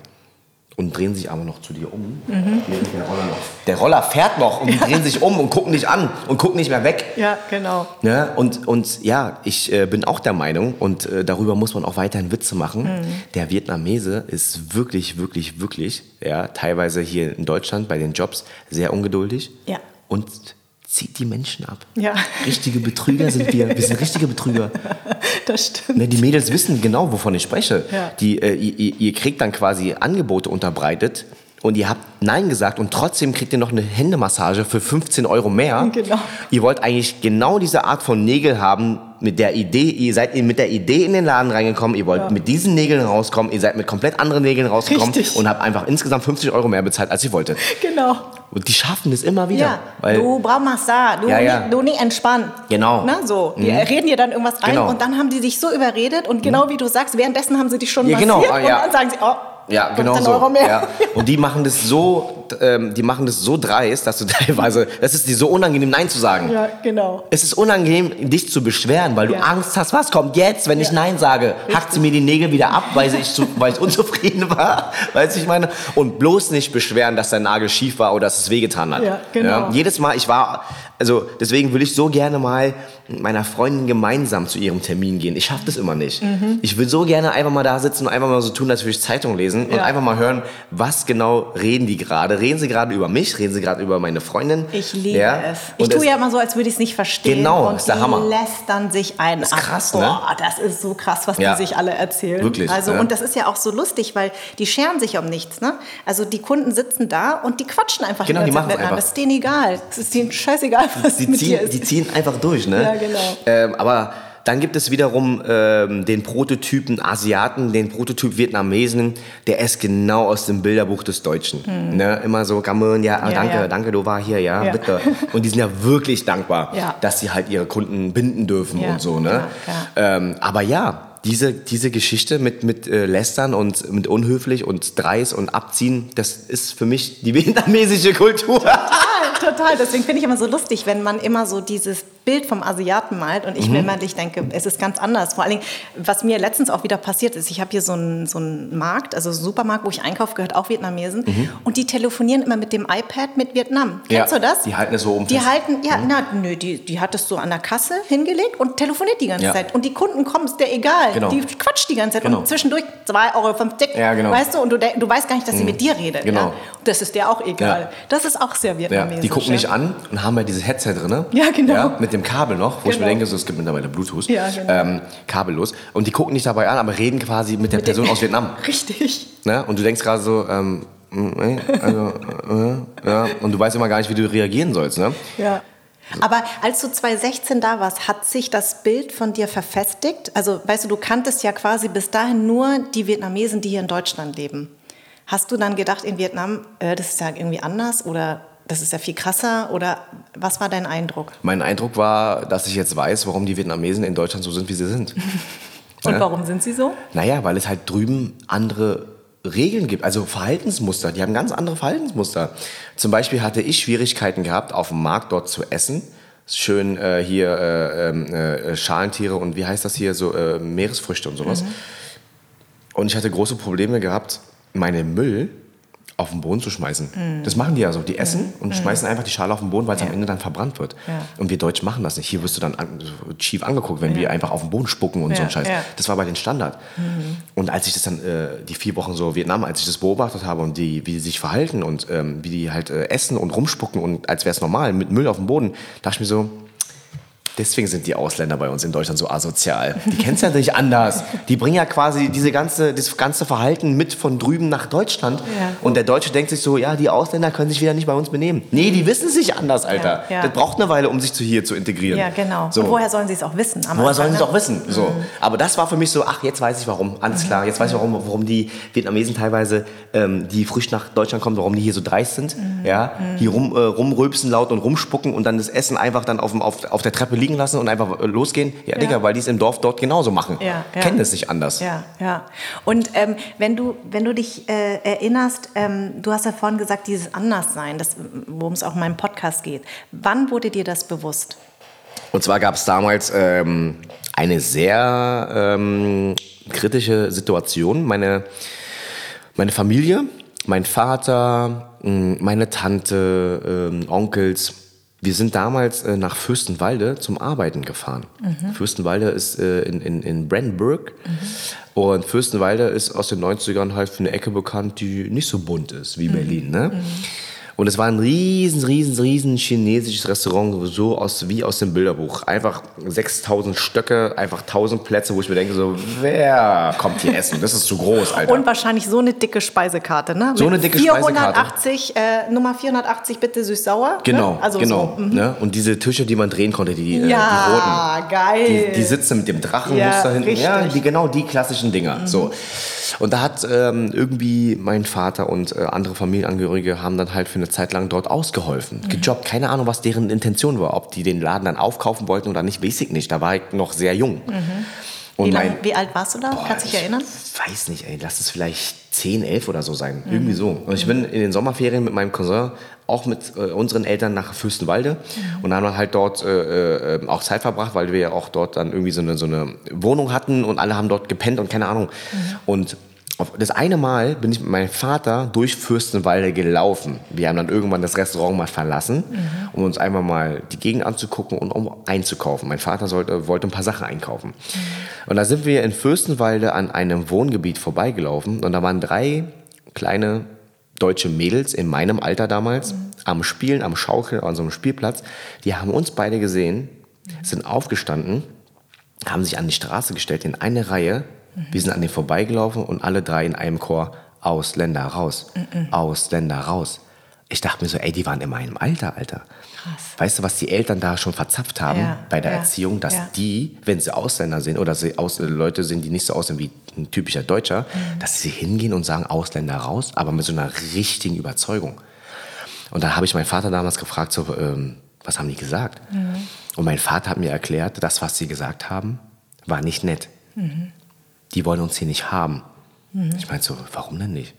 und drehen sich aber noch zu dir um. Mhm. Der, Roller der Roller fährt noch und die drehen sich um und gucken dich an und gucken nicht mehr weg. Ja, genau. Ne? Und, und ja, ich äh, bin auch der Meinung, und äh, darüber muss man auch weiterhin Witze machen, Mhm. der Vietnamese ist wirklich, wirklich, wirklich, ja, teilweise hier in Deutschland bei den Jobs sehr ungeduldig Ja. und zieht die Menschen ab. Ja. Richtige Betrüger sind wir. Wir sind richtige Betrüger. Das stimmt. Ne, die Mädels wissen genau, wovon ich spreche. Ja. Die, äh, ihr, ihr- ihr kriegt dann quasi Angebote unterbreitet und ihr habt Nein gesagt und trotzdem kriegt ihr noch eine Händemassage für 15 Euro mehr. Genau. Ihr wollt eigentlich genau diese Art von Nägel haben mit der Idee, ihr seid mit der Idee in den Laden reingekommen, ihr wollt Ja. mit diesen Nägeln rauskommen, ihr seid mit komplett anderen Nägeln rausgekommen Richtig. und habt einfach insgesamt 50 Euro mehr bezahlt, als ihr wolltet. Genau. Und die schaffen es immer wieder. Ja, weil du brauchst Massage, du, Ja, ja. Nicht, du nicht entspannen. Genau. Na, so. Die Mhm. reden dir dann irgendwas ein Genau. und dann haben die dich so überredet und genau wie du sagst, währenddessen haben sie dich schon Ja, massiert genau, ja. und dann sagen sie, oh, Ja, 15 genau so. Euro mehr. Ja. Und die machen das so ähm, die machen das so dreist, dass du teilweise, das ist dir so unangenehm, Nein zu sagen. Ja, genau. Es ist unangenehm, dich zu beschweren, weil du Ja. Angst hast, was kommt jetzt, wenn ich Ja. Nein sage? Hackt sie mir die Nägel wieder ab, weil ich, zu, weil ich unzufrieden war? Weißt du, ich meine? Und bloß nicht beschweren, dass dein Nagel schief war oder dass es wehgetan hat. Ja, genau. Jedes Mal, ich war, also deswegen will ich so gerne mal mit meiner Freundin gemeinsam zu ihrem Termin gehen. Ich schaffe das immer nicht. Mhm. Ich will so gerne einfach mal da sitzen und einfach mal so tun, als würde ich Zeitung lesen und Ja. einfach mal hören, was genau reden die gerade. Reden sie gerade über mich? Reden sie gerade über meine Freundin? Ich liebe Ja? es. Ich Und tue es- ja immer so, als würde ich es nicht verstehen. Genau, und ist der die Hammer. lästern sich ein. ist ab. krass, ne? Boah, das ist so krass, was Ja. die sich alle erzählen. Wirklich, Also, ja. Und das ist ja auch so lustig, weil die scheren sich um nichts. Ne? Also die Kunden sitzen da und die quatschen einfach Genau, die Zeit miteinander. einfach. Das ist denen egal. Es ist denen scheißegal, was die mit ziehen, dir ist. die ziehen einfach durch, ne? Ja, genau. Ähm, aber dann gibt es wiederum ähm, den Prototypen Asiaten, den Prototyp Vietnamesen, der ist genau aus dem Bilderbuch des Deutschen. Ne? Immer so, Gamun, ja, ah, Hm. Ja, danke, ja. danke, du war hier, ja, Ja. bitte. Und die sind ja wirklich dankbar, dass sie halt ihre Kunden binden dürfen und so, ne? Ähm, aber ja, diese, diese Geschichte mit, mit äh, Lästern und mit unhöflich und dreist und abziehen, das ist für mich die vietnamesische Kultur. Total, total. Deswegen finde ich immer so lustig, wenn man immer so dieses Bild vom Asiaten malt und ich Mhm. mir ich denke, es ist ganz anders. Vor allen Dingen, was mir letztens auch wieder passiert ist, ich habe hier so einen, so einen Markt, also einen Supermarkt, wo ich einkaufe, gehört auch Vietnamesen und die telefonieren immer mit dem iPad mit Vietnam. Kennst Mhm. Ja, du das? die halten es so oben Die fest. halten, ja, na, nö, die, die hat es so an der Kasse hingelegt und telefoniert die ganze Ja. Zeit. Und die Kunden kommen, ist der egal. Genau. Die quatscht die ganze Zeit Genau. und zwischendurch 2,50 Euro, Ja, genau. weißt du, und du, du weißt gar nicht, dass sie mit dir redet. Genau. Ja? Das ist der auch egal. Das ist auch sehr vietnamesisch. die gucken nicht an und haben ja dieses Headset drin. Ja, genau. mit dem Kabel noch, wo ich mir Genau. denke, so, es gibt mittlerweile Bluetooth. Ja, genau. ähm, kabellos. Und die gucken nicht dabei an, aber reden quasi mit der Person aus Vietnam. Richtig. Ne? Und du denkst gerade so, ähm, äh, also, äh, ja. Und du weißt immer gar nicht, wie du reagieren sollst. Ne? Ja. Aber als du 2016 da warst, hat sich das Bild von dir verfestigt? Also, weißt du, du kanntest ja quasi bis dahin nur die Vietnamesen, die hier in Deutschland leben. Hast du dann gedacht in Vietnam, äh, das ist ja irgendwie anders oder das ist ja viel krasser oder was war dein Eindruck? Mein Eindruck war, dass ich jetzt weiß, warum die Vietnamesen in Deutschland so sind, wie sie sind. Und Ja. warum sind sie so? Naja, weil es halt drüben andere Regeln gibt, also Verhaltensmuster. Die haben ganz andere Verhaltensmuster. Zum Beispiel hatte ich Schwierigkeiten gehabt, auf dem Markt dort zu essen. Schön äh, hier äh, ähm, äh, Schalentiere und wie heißt das hier, so äh, Meeresfrüchte und sowas. Und ich hatte große Probleme gehabt, meinen Müll auf den Boden zu schmeißen. Das machen die ja so. Die essen und schmeißen einfach die Schale auf den Boden, weil es am Ende dann verbrannt wird. Ja. Und wir Deutschen machen das nicht. Hier wirst du dann an, schief angeguckt, wenn wir einfach auf den Boden spucken und so Ja, ein Scheiß. ja. Das war bei den Standard. Und als ich das dann, äh, die vier Wochen so Vietnam, als ich das beobachtet habe und die, wie die sich verhalten und ähm, wie die halt äh, essen und rumspucken und als wäre es normal, mit Müll auf dem Boden, dachte ich mir so, deswegen sind die Ausländer bei uns in Deutschland so asozial. Die kennen es ja nicht anders. Die bringen ja quasi diese ganze, das ganze Verhalten mit von drüben nach Deutschland. Ja. Und der Deutsche denkt sich so, ja, die Ausländer können sich wieder nicht bei uns benehmen. Nee, die wissen sich anders, Alter. Ja, ja. Das braucht eine Weile, um sich zu hier zu integrieren. Ja, genau. So. Und woher sollen sie es auch wissen? Woher Anfang, sollen sie ne? doch wissen? So. Aber das war für mich so, ach, jetzt weiß ich warum. Alles klar, jetzt weiß ich warum, warum die Vietnamesen teilweise, ähm, die frisch nach Deutschland kommen, warum die hier so dreist sind. Ja? Die rum, äh, rumrülpsen laut und rumspucken und dann das Essen einfach dann auf, auf, auf der Treppe liegen lassen und einfach äh, losgehen. Ja, Digga, weil die es im Dorf dort genauso machen. Ja, ja. Kennen es nicht anders. Ja, ja. Und ähm, wenn, du, wenn du dich äh, erinnerst, ähm, du hast ja vorhin gesagt, dieses Anderssein, worum es auch in meinem Podcast geht. Wann wurde dir das bewusst? Und zwar gab es damals ähm, eine sehr ähm, kritische Situation. Meine, meine Familie, mein Vater, meine Tante, ähm, Onkels, wir sind damals äh, nach Fürstenwalde zum Arbeiten gefahren. Fürstenwalde ist äh, in, in, in Brandenburg. Und Fürstenwalde ist aus den 90ern halt für eine Ecke bekannt, die nicht so bunt ist wie Berlin. Ne? Und es war ein riesen, riesen, riesen chinesisches Restaurant, so aus, wie aus dem Bilderbuch. Einfach 6000 Stöcke, einfach 1000 Plätze, wo ich mir denke, so, wer kommt hier essen? Das ist zu groß, Alter. Und wahrscheinlich so eine dicke Speisekarte, ne? So Mit eine dicke 480, äh, Nummer 480 bitte süß-sauer. genau, Ne? Also genau. So, mhm. ne? Und diese Tische, die man drehen konnte, die, äh, die roten. Ja, geil. Die, die sitzen mit dem Drachenmuster Ja, hinten. Ja, richtig. Mhm. die, genau die klassischen Dinger. So. Und da hat ähm, irgendwie mein Vater und äh, andere Familienangehörige haben dann halt für eine Zeit lang dort Mhm. ausgeholfen. Gejobbt. Keine Ahnung, was deren Intention war. Ob die den Laden dann aufkaufen wollten oder nicht, weiß ich nicht. Da war ich noch sehr jung. Und Mhm. wie, mein, lang, wie alt warst du da? Boah, Kannst du dich ich erinnern? weiß nicht, ey. Lass es vielleicht 10, 11 oder so sein. Mhm. Irgendwie so. Und ich bin in den Sommerferien mit meinem Cousin auch mit äh, unseren Eltern nach Fürstenwalde mhm. und haben halt dort äh, äh, auch Zeit verbracht, weil wir ja auch dort dann irgendwie so eine, so eine Wohnung hatten und alle haben dort gepennt und keine Ahnung. Mhm. Und das eine Mal bin ich mit meinem Vater durch Fürstenwalde gelaufen. Wir haben dann irgendwann das Restaurant mal verlassen, mhm. um uns einmal mal die Gegend anzugucken und um einzukaufen. Mein Vater sollte, wollte ein paar Sachen einkaufen. Mhm. Und da sind wir in Fürstenwalde an einem Wohngebiet vorbeigelaufen und da waren drei kleine deutsche Mädels in meinem Alter damals mhm. am Spielen, am Schaukeln, an so einem Spielplatz. Die haben uns beide gesehen, sind aufgestanden, haben sich an die Straße gestellt in eine Reihe wir sind an denen vorbeigelaufen und alle drei in einem Chor Ausländer raus, mhm. Ausländer raus. Ich dachte mir so, ey, die waren in meinem Alter, Alter. Krass. Weißt du, was die Eltern da schon verzapft haben ja, bei der ja, Erziehung, dass ja. die, wenn sie Ausländer sind oder sie aus, Leute sind, die nicht so aussehen wie ein typischer Deutscher, mhm. dass sie hingehen und sagen Ausländer raus, aber mit so einer richtigen Überzeugung. Und dann habe ich meinen Vater damals gefragt, so, ähm, was haben die gesagt? Mhm. Und mein Vater hat mir erklärt, das, was sie gesagt haben, war nicht nett. Mhm die wollen uns hier nicht haben. Mhm. Ich meine so, warum denn nicht?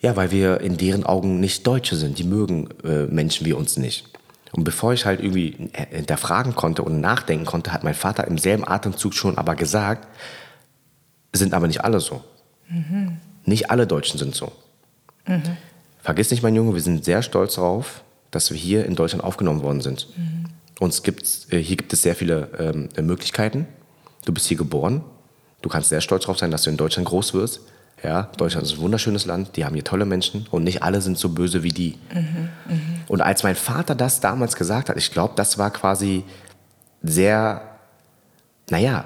Ja, weil wir in deren Augen nicht Deutsche sind. Die mögen äh, Menschen wie uns nicht. Und bevor ich halt irgendwie hinterfragen konnte und nachdenken konnte, hat mein Vater im selben Atemzug schon aber gesagt, sind aber nicht alle so. Mhm. Nicht alle Deutschen sind so. Mhm. Vergiss nicht, mein Junge, wir sind sehr stolz darauf, dass wir hier in Deutschland aufgenommen worden sind. Mhm. Uns gibt's, äh, hier gibt es sehr viele ähm, Möglichkeiten. Du bist hier geboren, Du kannst sehr stolz darauf sein, dass du in Deutschland groß wirst. Ja, Deutschland ist ein wunderschönes Land, die haben hier tolle Menschen und nicht alle sind so böse wie die. Mhm, mh. Und als mein Vater das damals gesagt hat, ich glaube, das war quasi sehr, naja,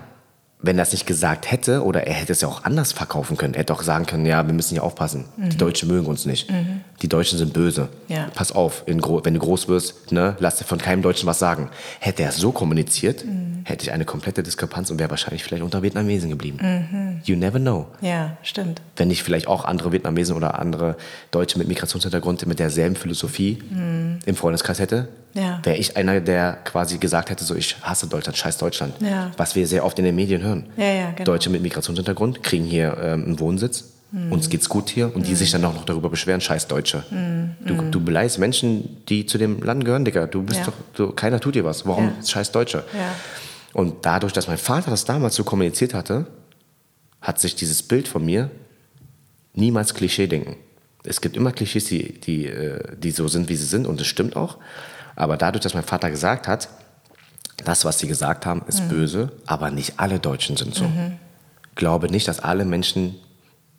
wenn er es nicht gesagt hätte, oder er hätte es ja auch anders verkaufen können, er hätte auch sagen können, ja, wir müssen hier aufpassen. Mhm. Die Deutschen mögen uns nicht. Mhm. Die Deutschen sind böse. Ja. Pass auf, wenn du groß wirst, ne, lass dir von keinem Deutschen was sagen. Hätte er es so kommuniziert, mhm. hätte ich eine komplette Diskrepanz und wäre wahrscheinlich vielleicht unter Vietnamesen geblieben. Mhm. You never know. Ja, stimmt. Wenn ich vielleicht auch andere Vietnamesen oder andere Deutsche mit Migrationshintergrund mit derselben Philosophie mhm. im Freundeskreis hätte, ja. wäre ich einer, der quasi gesagt hätte, so ich hasse Deutschland, scheiß Deutschland. Ja. Was wir sehr oft in den Medien hören. Ja, ja, genau. Deutsche mit Migrationshintergrund kriegen hier ähm, einen Wohnsitz. Mhm. Uns geht's gut hier und mhm. die sich dann auch noch darüber beschweren, scheiß Deutsche. Mhm. Du, mhm. du beleidigst Menschen, die zu dem Land gehören, Digga. Du bist doch, du, keiner tut dir was. Warum scheiß Deutsche? Und dadurch, dass mein Vater das damals so kommuniziert hatte, hat sich dieses Bild von mir niemals Klischee denken. Es gibt immer Klischees, die, die, äh, die so sind, wie sie sind und das stimmt auch. Aber dadurch, dass mein Vater gesagt hat, das, was sie gesagt haben, ist mhm. böse, aber nicht alle Deutschen sind so. Mhm. Glaube nicht, dass alle Menschen,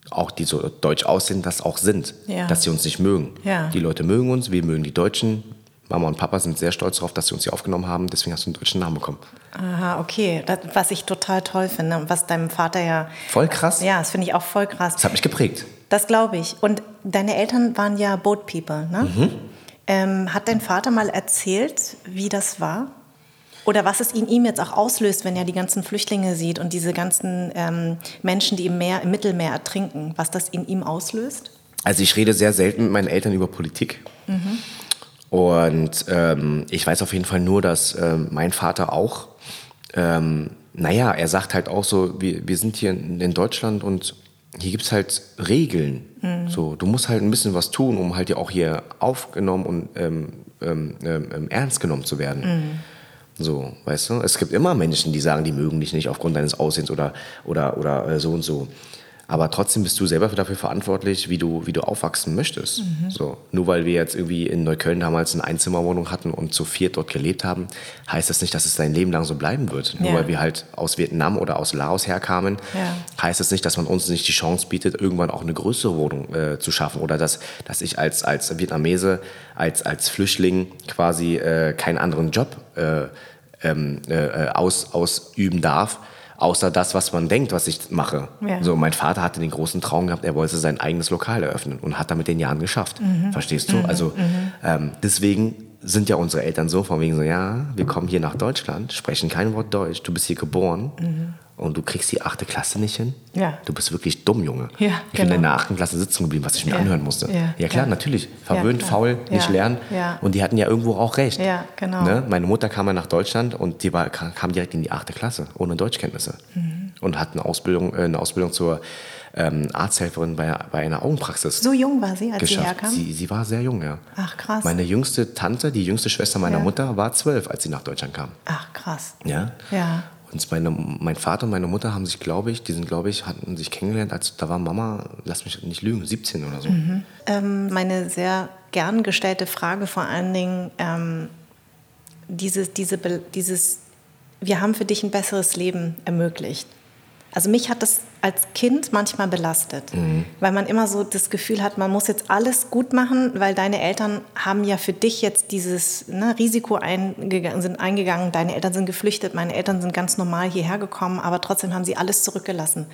auch die so deutsch aussehen, das auch sind, ja. dass sie uns nicht mögen. Ja. Die Leute mögen uns, wir mögen die Deutschen. Mama und Papa sind sehr stolz darauf, dass sie uns hier aufgenommen haben, deswegen hast du einen deutschen Namen bekommen. Aha, okay. Das, was ich total toll finde und was deinem Vater ja. Voll krass. Ja, das finde ich auch voll krass. Das hat mich geprägt. Das glaube ich. Und deine Eltern waren ja Boat People, ne? Mhm. Ähm, hat dein Vater mal erzählt, wie das war? Oder was es in ihm jetzt auch auslöst, wenn er die ganzen Flüchtlinge sieht und diese ganzen ähm, Menschen, die im, Meer, im Mittelmeer ertrinken, was das in ihm auslöst? Also ich rede sehr selten mit meinen Eltern über Politik. Mhm. Und ähm, ich weiß auf jeden Fall nur, dass ähm, mein Vater auch, ähm, naja, er sagt halt auch so, wir, wir sind hier in Deutschland und hier gibt es halt Regeln. Mhm. So, du musst halt ein bisschen was tun, um halt ja auch hier aufgenommen und ähm, ähm, ähm, ähm, ernst genommen zu werden. Mhm. So, weißt du? Es gibt immer Menschen, die sagen, die mögen dich nicht aufgrund deines Aussehens oder, oder, oder äh, so und so. Aber trotzdem bist du selber dafür verantwortlich, wie du, wie du aufwachsen möchtest. Mhm. So. Nur weil wir jetzt irgendwie in Neukölln damals eine Einzimmerwohnung hatten und zu viert dort gelebt haben, heißt das nicht, dass es dein Leben lang so bleiben wird. Ja. Nur weil wir halt aus Vietnam oder aus Laos herkamen, ja. heißt das nicht, dass man uns nicht die Chance bietet, irgendwann auch eine größere Wohnung äh, zu schaffen. Oder dass, dass ich als, als Vietnamese, als, als Flüchtling quasi äh, keinen anderen Job äh, ähm, äh, aus, ausüben darf außer das, was man denkt, was ich mache. Ja. So, mein Vater hatte den großen Traum gehabt, er wollte sein eigenes Lokal eröffnen und hat damit den Jahren geschafft. Mhm. Verstehst du? Mhm. Also mhm. ähm, deswegen sind ja unsere Eltern so von wegen so, ja, wir kommen hier nach Deutschland, sprechen kein Wort Deutsch, du bist hier geboren mhm. und du kriegst die achte Klasse nicht hin. Ja. Du bist wirklich dumm, Junge. Ja, ich bin in der achten Klasse sitzen geblieben, was ich mir ja. anhören musste. Ja, ja klar, natürlich. Verwöhnt, faul, nicht lernen. Und die hatten ja irgendwo auch recht. Ja, genau. Ne? Meine Mutter kam ja nach Deutschland und die war, kam direkt in die achte Klasse, ohne Deutschkenntnisse. Mhm. und hat eine Ausbildung, äh, eine Ausbildung zur ähm, Arzthelferin bei, bei einer Augenpraxis So jung war sie, als sie geschafft. herkam? Sie, sie war sehr jung, ja. Ach, krass. Meine jüngste Tante, die jüngste Schwester meiner Ja. Mutter, war zwölf, als sie nach Deutschland kam. Ach, krass. Ja. Ja. Und meine, mein Vater und meine Mutter haben sich, glaube ich, die sind, glaube ich, hatten sich kennengelernt, als da war Mama, lass mich nicht lügen, 17 oder so. Ähm, meine sehr gern gestellte Frage vor allen Dingen, ähm, dieses, diese, dieses, wir haben für dich ein besseres Leben ermöglicht. Also mich hat das als Kind manchmal belastet, weil man immer so das Gefühl hat, man muss jetzt alles gut machen, weil deine Eltern haben ja für dich jetzt dieses ne, Risiko eingegangen, sind eingegangen, deine Eltern sind geflüchtet, meine Eltern sind ganz normal hierher gekommen, aber trotzdem haben sie alles zurückgelassen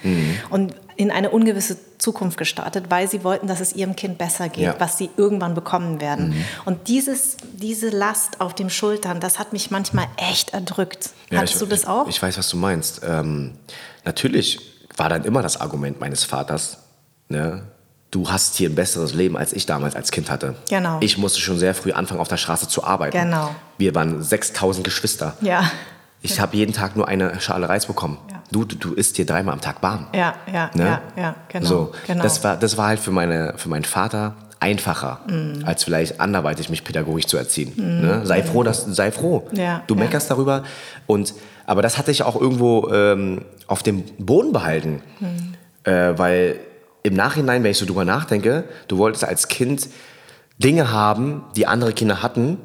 und in eine ungewisse Zukunft gestartet, weil sie wollten, dass es ihrem Kind besser geht, Ja. was sie irgendwann bekommen werden. Und dieses, diese Last auf den Schultern, das hat mich manchmal echt erdrückt. Ja, Hattest ich, du das auch? Ich, ich weiß, was du meinst. Ähm, natürlich war dann immer das Argument meines Vaters, ne? du hast hier ein besseres Leben, als ich damals als Kind hatte. Genau. Ich musste schon sehr früh anfangen, auf der Straße zu arbeiten. Genau. Wir waren 6000 Geschwister. ja. Ich habe jeden Tag nur eine Schale Reis bekommen. Ja. Du, du, du isst hier dreimal am Tag warm. Ja, ja, Ne? ja, ja, genau. So, genau. das, war, das war halt für, meine, für meinen Vater einfacher, Mhm. als vielleicht anderweitig mich pädagogisch zu erziehen. Ne? Sei froh, dass, sei froh. Ja, du ja. meckerst darüber. Und, aber das hatte ich auch irgendwo ähm, auf dem Boden behalten. Mhm. Äh, weil im Nachhinein, wenn ich so drüber nachdenke, du wolltest als Kind Dinge haben, die andere Kinder hatten,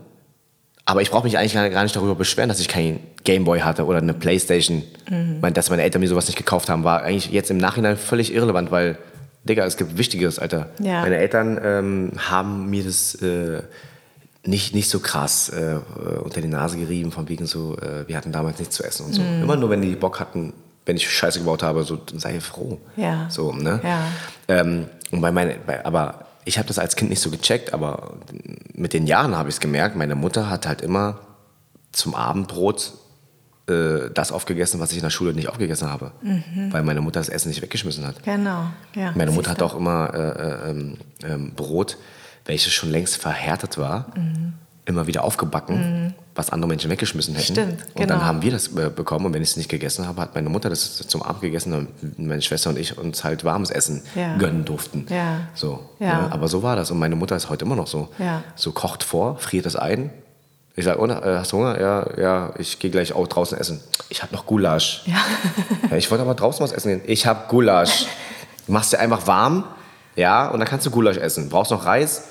aber ich brauche mich eigentlich gar nicht darüber beschweren, dass ich keinen Gameboy hatte oder eine Playstation. Mhm. Dass meine Eltern mir sowas nicht gekauft haben, war eigentlich jetzt im Nachhinein völlig irrelevant, weil, Digga, es gibt Wichtigeres, Alter. Ja. Meine Eltern ähm, haben mir das äh, nicht, nicht so krass äh, unter die Nase gerieben, von wegen so, äh, wir hatten damals nichts zu essen und so. Mhm. Immer nur, wenn die Bock hatten, wenn ich Scheiße gebaut habe, so dann sei froh. Ja. So, ne? Ja. Ähm, und bei meine, bei, aber ich habe das als Kind nicht so gecheckt, aber mit den Jahren habe ich es gemerkt. Meine Mutter hat halt immer zum Abendbrot äh, das aufgegessen, was ich in der Schule nicht aufgegessen habe, weil meine Mutter das Essen nicht weggeschmissen hat. Genau, ja. Meine Mutter hat auch immer äh, äh, ähm, ähm, Brot, welches schon längst verhärtet war, Mhm. immer wieder aufgebacken, was andere Menschen weggeschmissen hätten. Stimmt, Und dann genau. haben wir das äh, bekommen und wenn ich es nicht gegessen habe, hat meine Mutter das zum Abend gegessen und meine Schwester und ich uns halt warmes Essen Ja. gönnen durften. Ja. So, Ja. ne? Aber so war das und meine Mutter ist heute immer noch so. So kocht vor, friert es ein. Ich sage, oh, äh, hast du Hunger? Ja, ja, ich gehe gleich auch draußen essen. Ich habe noch Gulasch. Ja. Ja, ich wollte aber draußen was essen gehen. Ich habe Gulasch. Machst dir einfach warm, ja, und dann kannst du Gulasch essen. Brauchst noch Reis?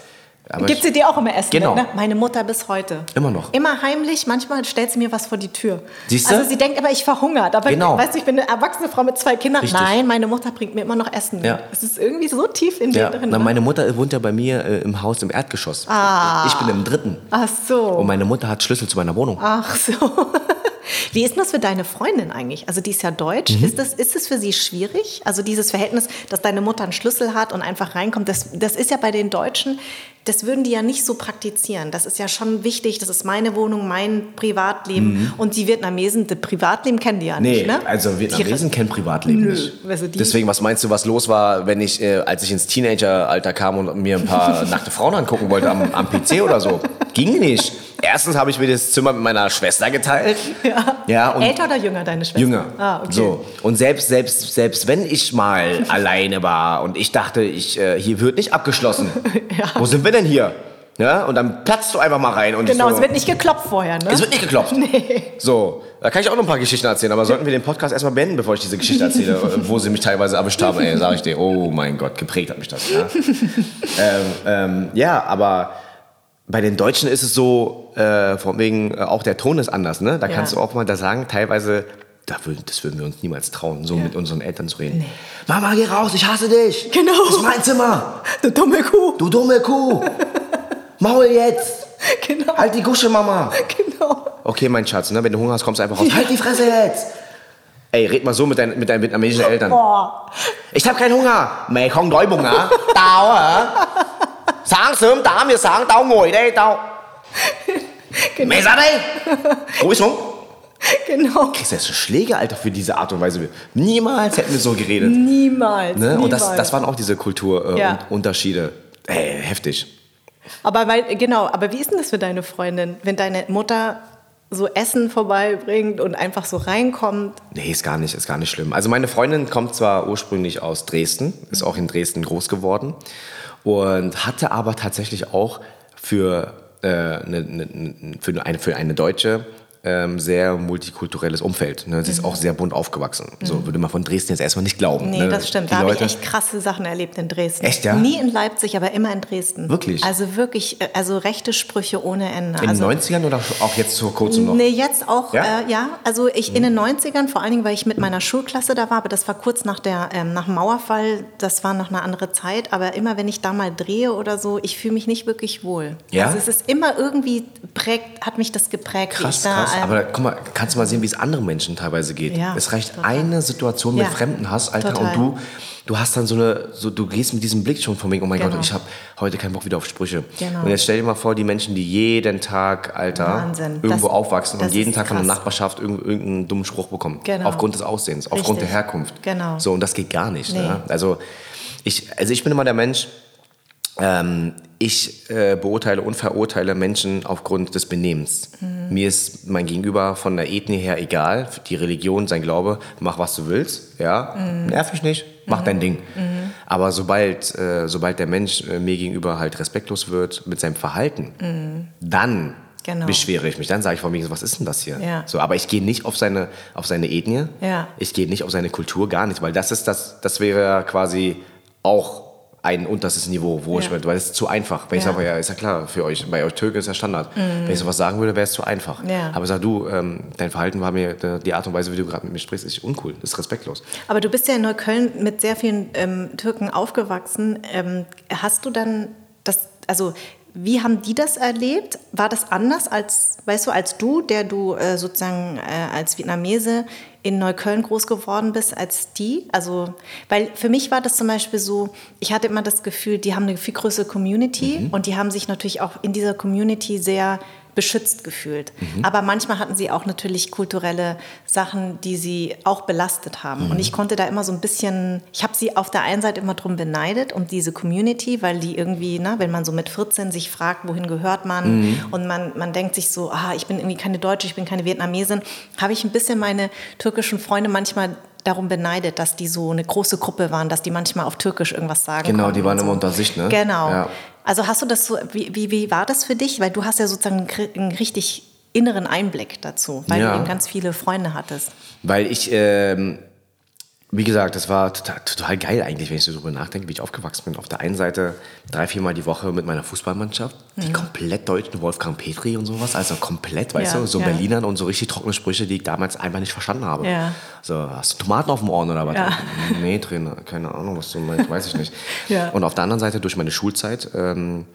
Gibt sie dir auch immer Essen? Genau. mit, Ne? Meine Mutter bis heute. Immer noch. Immer heimlich, manchmal stellt sie mir was vor die Tür. Siehst du? Also sie denkt aber, ich verhungert. Aber Genau. weißt du, ich bin eine erwachsene Frau mit zwei Kindern. Richtig. Nein, meine Mutter bringt mir immer noch Essen. Ja. Es ist irgendwie so tief in dir ja, drin. na, ne? meine Mutter wohnt ja bei mir äh, im Haus im Erdgeschoss. Ah. Ich bin im dritten. Ach so. Und meine Mutter hat Schlüssel zu meiner Wohnung. Ach so. Wie ist denn das für deine Freundin eigentlich? Also die ist ja deutsch. Mhm. Ist, das, ist das für sie schwierig? Also dieses Verhältnis, dass deine Mutter einen Schlüssel hat und einfach reinkommt, das, das ist ja bei den Deutschen, das würden die ja nicht so praktizieren. Das ist ja schon wichtig, das ist meine Wohnung, mein Privatleben. Und die Vietnamesen, das Privatleben kennen die ja Mhm. Nee, nicht, ne? also Vietnamesen kennen Privatleben Nö, nicht. also die- Deswegen, was meinst du, was los war, wenn ich, äh, als ich ins Teenageralter kam und mir ein paar nackte Frauen angucken wollte am, am PC oder so? Ging nicht. Erstens habe ich mir das Zimmer mit meiner Schwester geteilt. Ja. Ja, und Älter oder jünger, deine Schwester? Jünger. Ah, okay. So. Und selbst, selbst, selbst wenn ich mal alleine war und ich dachte, ich, äh, hier wird nicht abgeschlossen. Wo sind wir denn hier? Ja, und dann platzt du einfach mal rein. Und Genau, so, es wird nicht geklopft vorher, ne? es wird nicht geklopft. Nee. So, da kann ich auch noch ein paar Geschichten erzählen, aber sollten wir den Podcast erstmal beenden, bevor ich diese Geschichte erzähle, äh, wo sie mich teilweise erwischt haben, ey, sag ich dir, oh mein Gott, geprägt hat mich das. Ja, ähm, ähm, ja aber bei den Deutschen ist es so, äh, von wegen, äh, auch der Ton ist anders, ne? Da Ja. kannst du auch mal da sagen, teilweise, da würden, das würden wir uns niemals trauen, so mit unseren Eltern zu reden. Mama, geh raus, ich hasse dich. Genau. Das ist mein Zimmer. Du dumme Kuh. Du dumme Kuh. Maul jetzt. Genau. Halt die Gusche, Mama. Genau. Okay, mein Schatz, ne? wenn du Hunger hast, kommst du einfach raus. Halt die Fresse jetzt! Ey, red mal so mit, dein, mit deinen vietnamesischen Eltern. Boah. Ich hab keinen Hunger. Đói bụng hả? Tao hả? Sáng sớm 8 giờ sáng tao ngồi đây tao. Mày ra đây! Ruhig xuống. Genau. Du jetzt schon Schläge, Alter, für diese Art und Weise? Niemals hätten wir so geredet. Niemals. Ne? niemals. Und das, das waren auch diese Kulturunterschiede. Äh, Ja. Ey, heftig. Aber weil, genau, aber wie ist denn das für deine Freundin, wenn deine Mutter so Essen vorbeibringt und einfach so reinkommt. Nee, ist gar nicht, ist gar nicht schlimm. Also meine Freundin kommt zwar ursprünglich aus Dresden, ist auch in Dresden groß geworden und hatte aber tatsächlich auch für, äh, eine, eine, für, eine, für eine Deutsche ähm, sehr multikulturelles Umfeld. Ne? Sie ist auch sehr bunt aufgewachsen. So würde man von Dresden jetzt erstmal nicht glauben. Nee, ne? das stimmt. Die Da habe ich echt krasse Sachen erlebt in Dresden. Echt, ja? Nie in Leipzig, aber immer in Dresden. Wirklich? Also wirklich, äh, also rechte Sprüche ohne Ende. in den also, 90ern oder auch jetzt vor kurzem noch? Nee, jetzt auch, Ja? äh, ja also ich in den 90ern, vor allen Dingen, weil ich mit meiner Schulklasse da war, aber das war kurz nach, der, ähm, nach dem Mauerfall, das war noch eine andere Zeit, aber immer wenn ich da mal drehe oder so, ich fühle mich nicht wirklich wohl. Ja? Also es ist immer irgendwie prägt, hat mich das geprägt. wie Krass, ich da, krass. Ähm, Aber guck mal, kannst du mal sehen, wie es anderen Menschen teilweise geht. Ja, es reicht total. eine Situation mit Ja, Fremden hast, Alter, total. und du, du hast dann so eine, so, du gehst mit diesem Blick schon von wegen, oh mein Genau. Gott, ich habe heute keinen Bock wieder auf Sprüche. Genau. Und jetzt stell dir mal vor, die Menschen, die jeden Tag, Alter, Wahnsinn. irgendwo Das- aufwachsen und das jeden ist Tag von der krass. Nachbarschaft irgend- irgendeinen dummen Spruch bekommen. Genau. Aufgrund des Aussehens, aufgrund der Richtig. Herkunft. Genau. So, und das geht gar nicht. Nee. Ne? Also, ich, also ich bin immer der Mensch, ähm, ich äh, beurteile und verurteile Menschen aufgrund des Benehmens. Mhm. Mir ist mein Gegenüber von der Ethnie her egal, die Religion, sein Glaube, mach was du willst, ja, Mhm. nerv mich nicht, mach dein Ding. Aber sobald, äh, sobald der Mensch äh, mir gegenüber halt respektlos wird mit seinem Verhalten, dann Mhm. Genau. beschwere ich mich, dann sage ich von mir, was ist denn das hier? Ja. So, aber ich gehe nicht auf seine, auf seine Ethnie, Ja. ich gehe nicht auf seine Kultur, gar nicht, weil das ist das, das wäre quasi auch ein unterstes Niveau, wo ich Ja. mit, weil es zu einfach. Wenn ich Ja. sage, ja, ist ja klar, für euch, bei euch Türken ist ja Standard. Wenn ich sowas sagen würde, wäre es zu einfach. Ja. Aber sag du, ähm, dein Verhalten war mir, die Art und Weise, wie du gerade mit mir sprichst, ist uncool, ist respektlos. Aber du bist ja in Neukölln mit sehr vielen ähm, Türken aufgewachsen. Ähm, hast du dann das, also wie haben die das erlebt? War das anders als, weißt du, als du, der du äh, sozusagen äh, als Vietnamese in Neukölln groß geworden bist, als die? Also, weil für mich war das zum Beispiel so, ich hatte immer das Gefühl, die haben eine viel größere Community und die haben sich natürlich auch in dieser Community sehr beschützt gefühlt. Aber manchmal hatten sie auch natürlich kulturelle Sachen, die sie auch belastet haben. Und ich konnte da immer so ein bisschen, ich habe sie auf der einen Seite immer drum beneidet, um diese Community, weil die irgendwie, ne, wenn man so mit 14 sich fragt, wohin gehört man und man, man denkt sich so, ah, ich bin irgendwie keine Deutsche, ich bin keine Vietnamesin, habe ich ein bisschen meine türkischen Freunde manchmal darum beneidet, dass die so eine große Gruppe waren, dass die manchmal auf Türkisch irgendwas sagen Genau, die waren immer so. unter sich, ne? Genau. Ja. Also hast du das so, wie, wie, wie war das für dich? Weil du hast ja sozusagen einen richtig inneren Einblick dazu, weil Ja. du eben ganz viele Freunde hattest. Weil ich, ähm, wie gesagt, das war total, total geil eigentlich, wenn ich so drüber nachdenke, wie ich aufgewachsen bin. Auf der einen Seite drei, viermal die Woche mit meiner Fußballmannschaft, die komplett deutschen Wolfgang Petri und sowas, also komplett, weißt Ja, du, so ja. Berlinern und so richtig trockene Sprüche, die ich damals einfach nicht verstanden habe. Ja. So, hast du Tomaten auf dem Ohren oder was? Ja. Nee, Trainer, keine Ahnung, was du meinst, weiß ich nicht. Und auf der anderen Seite, durch meine Schulzeit, ähm,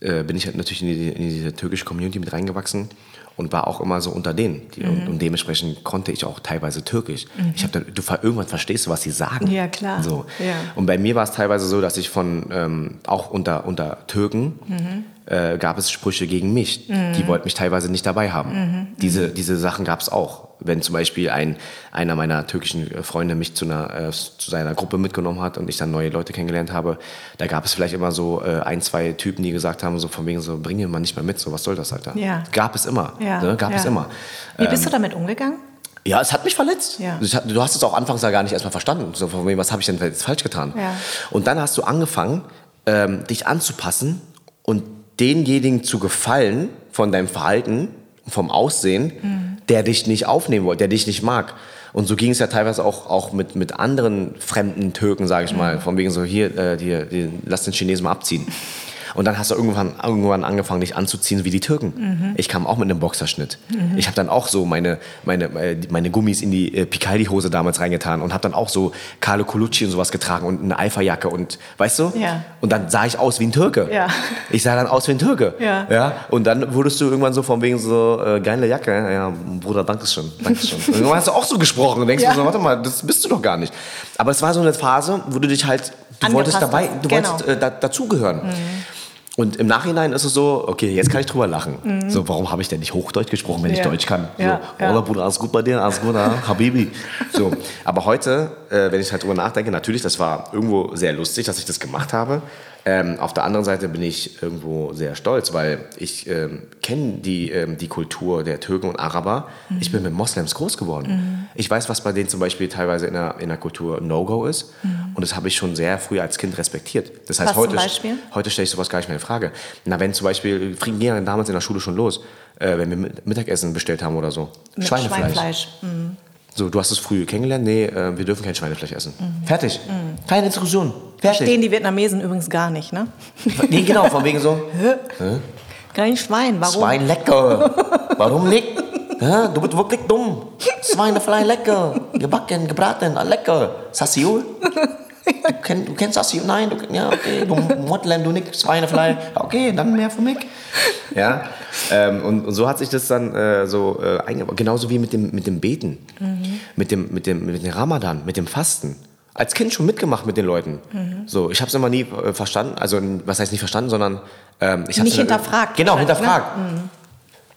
äh, bin ich halt natürlich in, die, in diese türkische Community mit reingewachsen und war auch immer so unter denen. Die, Mhm. und, und dementsprechend konnte ich auch teilweise Türkisch. Ich hab dann, du irgendwann verstehst du, was sie sagen. Ja, klar. So. Ja. Und bei mir war es teilweise so, dass ich von ähm, auch unter, unter Türken Mhm. Äh, gab es Sprüche gegen mich. Die wollten mich teilweise nicht dabei haben. Mhm. Diese, diese Sachen gab es auch. Wenn zum Beispiel ein, einer meiner türkischen äh, Freunde mich zu, einer, äh, zu seiner Gruppe mitgenommen hat und ich dann neue Leute kennengelernt habe, da gab es vielleicht immer so äh, ein, zwei Typen, die gesagt haben, so von wegen so, bring ihn mal nicht mehr mit, so was soll das, Alter? Ja. Gab es immer. Ja, Ne? Gab ja. es immer. Wie bist du damit umgegangen? Ja, es hat mich verletzt. Ja. Du hast es auch anfangs ja gar nicht erstmal verstanden. So von wem, was habe ich denn jetzt falsch getan? Ja. Und dann hast du angefangen, ähm, dich anzupassen und denjenigen zu gefallen von deinem Verhalten, vom Aussehen, Mhm. der dich nicht aufnehmen wollte, der dich nicht mag. Und so ging es ja teilweise auch, auch mit, mit anderen fremden Türken, sage ich Mhm. mal. Von wegen so, hier, äh, die, die, lass den Chinesen mal abziehen. Und dann hast du irgendwann, irgendwann angefangen, dich anzuziehen wie die Türken. Mhm. Ich kam auch mit einem Boxerschnitt. Ich habe dann auch so meine, meine, äh, meine Gummis in die äh, Picaldi-Hose damals reingetan und habe dann auch so Carlo Colucci und sowas getragen und eine Alpha-Jacke und, weißt du? Ja. Und dann sah ich aus wie ein Türke. Ja. Ich sah dann aus wie ein Türke. Ja. ja? Und dann wurdest du irgendwann so von wegen so, äh, geile Jacke. Ja, Bruder, Dankeschön, Dankeschön. und irgendwann hast du auch so gesprochen und denkst Ja. so, warte mal, das bist du doch gar nicht. Aber es war so eine Phase, wo du dich halt, du wolltest dabei, du Genau. wolltest äh, da, dazugehören. Und im Nachhinein ist es so, okay, jetzt kann ich drüber lachen. So, warum habe ich denn nicht Hochdeutsch gesprochen, wenn ich Ja. Deutsch kann? Ja, so, ja. Oder Bruder, alles gut bei dir, alles gut, ah, Habibi. So, aber heute, äh, wenn ich halt drüber nachdenke, natürlich, das war irgendwo sehr lustig, dass ich das gemacht habe. Ähm, auf der anderen Seite bin ich irgendwo sehr stolz, weil ich ähm, kenne die, ähm, die Kultur der Türken und Araber. Mhm. Ich bin mit Moslems groß geworden. Ich weiß, was bei denen zum Beispiel teilweise in der, in der Kultur No-Go ist. Und das habe ich schon sehr früh als Kind respektiert. Das heißt, Mhm. Was heute, heute stelle ich sowas gar nicht mehr in Frage. Na, wenn zum Beispiel, ging ja damals in der Schule schon los, äh, wenn wir mit- Mittagessen bestellt haben oder so. Mit Schweinefleisch. Schweinefleisch. Mhm. So, du hast es früh kennengelernt, nee, äh, wir dürfen kein Schweinefleisch essen. Fertig. Keine Diskussion. Fertig. Verstehen die Vietnamesen übrigens gar nicht, ne? Nee, genau, von wegen so, Kein Schwein, warum? Schwein lecker. Warum nicht? Ja, du bist wirklich dumm. Schweinefleisch lecker. Gebacken, gebraten, lecker. Sassiul? Du, kenn, du kennst Sassiul? Nein, du, ja, okay. Du Motlem, du nicht Schweinefleisch. Okay, dann mehr für mich. Ja, ähm, und, und so hat sich das dann äh, so äh, eingebaut. Genauso wie mit dem, mit dem Beten, mit, dem, mit, dem, mit dem Ramadan, mit dem Fasten. Als Kind schon mitgemacht mit den Leuten. So, ich habe es immer nie äh, verstanden. Also, was heißt nicht verstanden, sondern ähm, ich hab's Nicht hinterfragt Genau, hinterfragt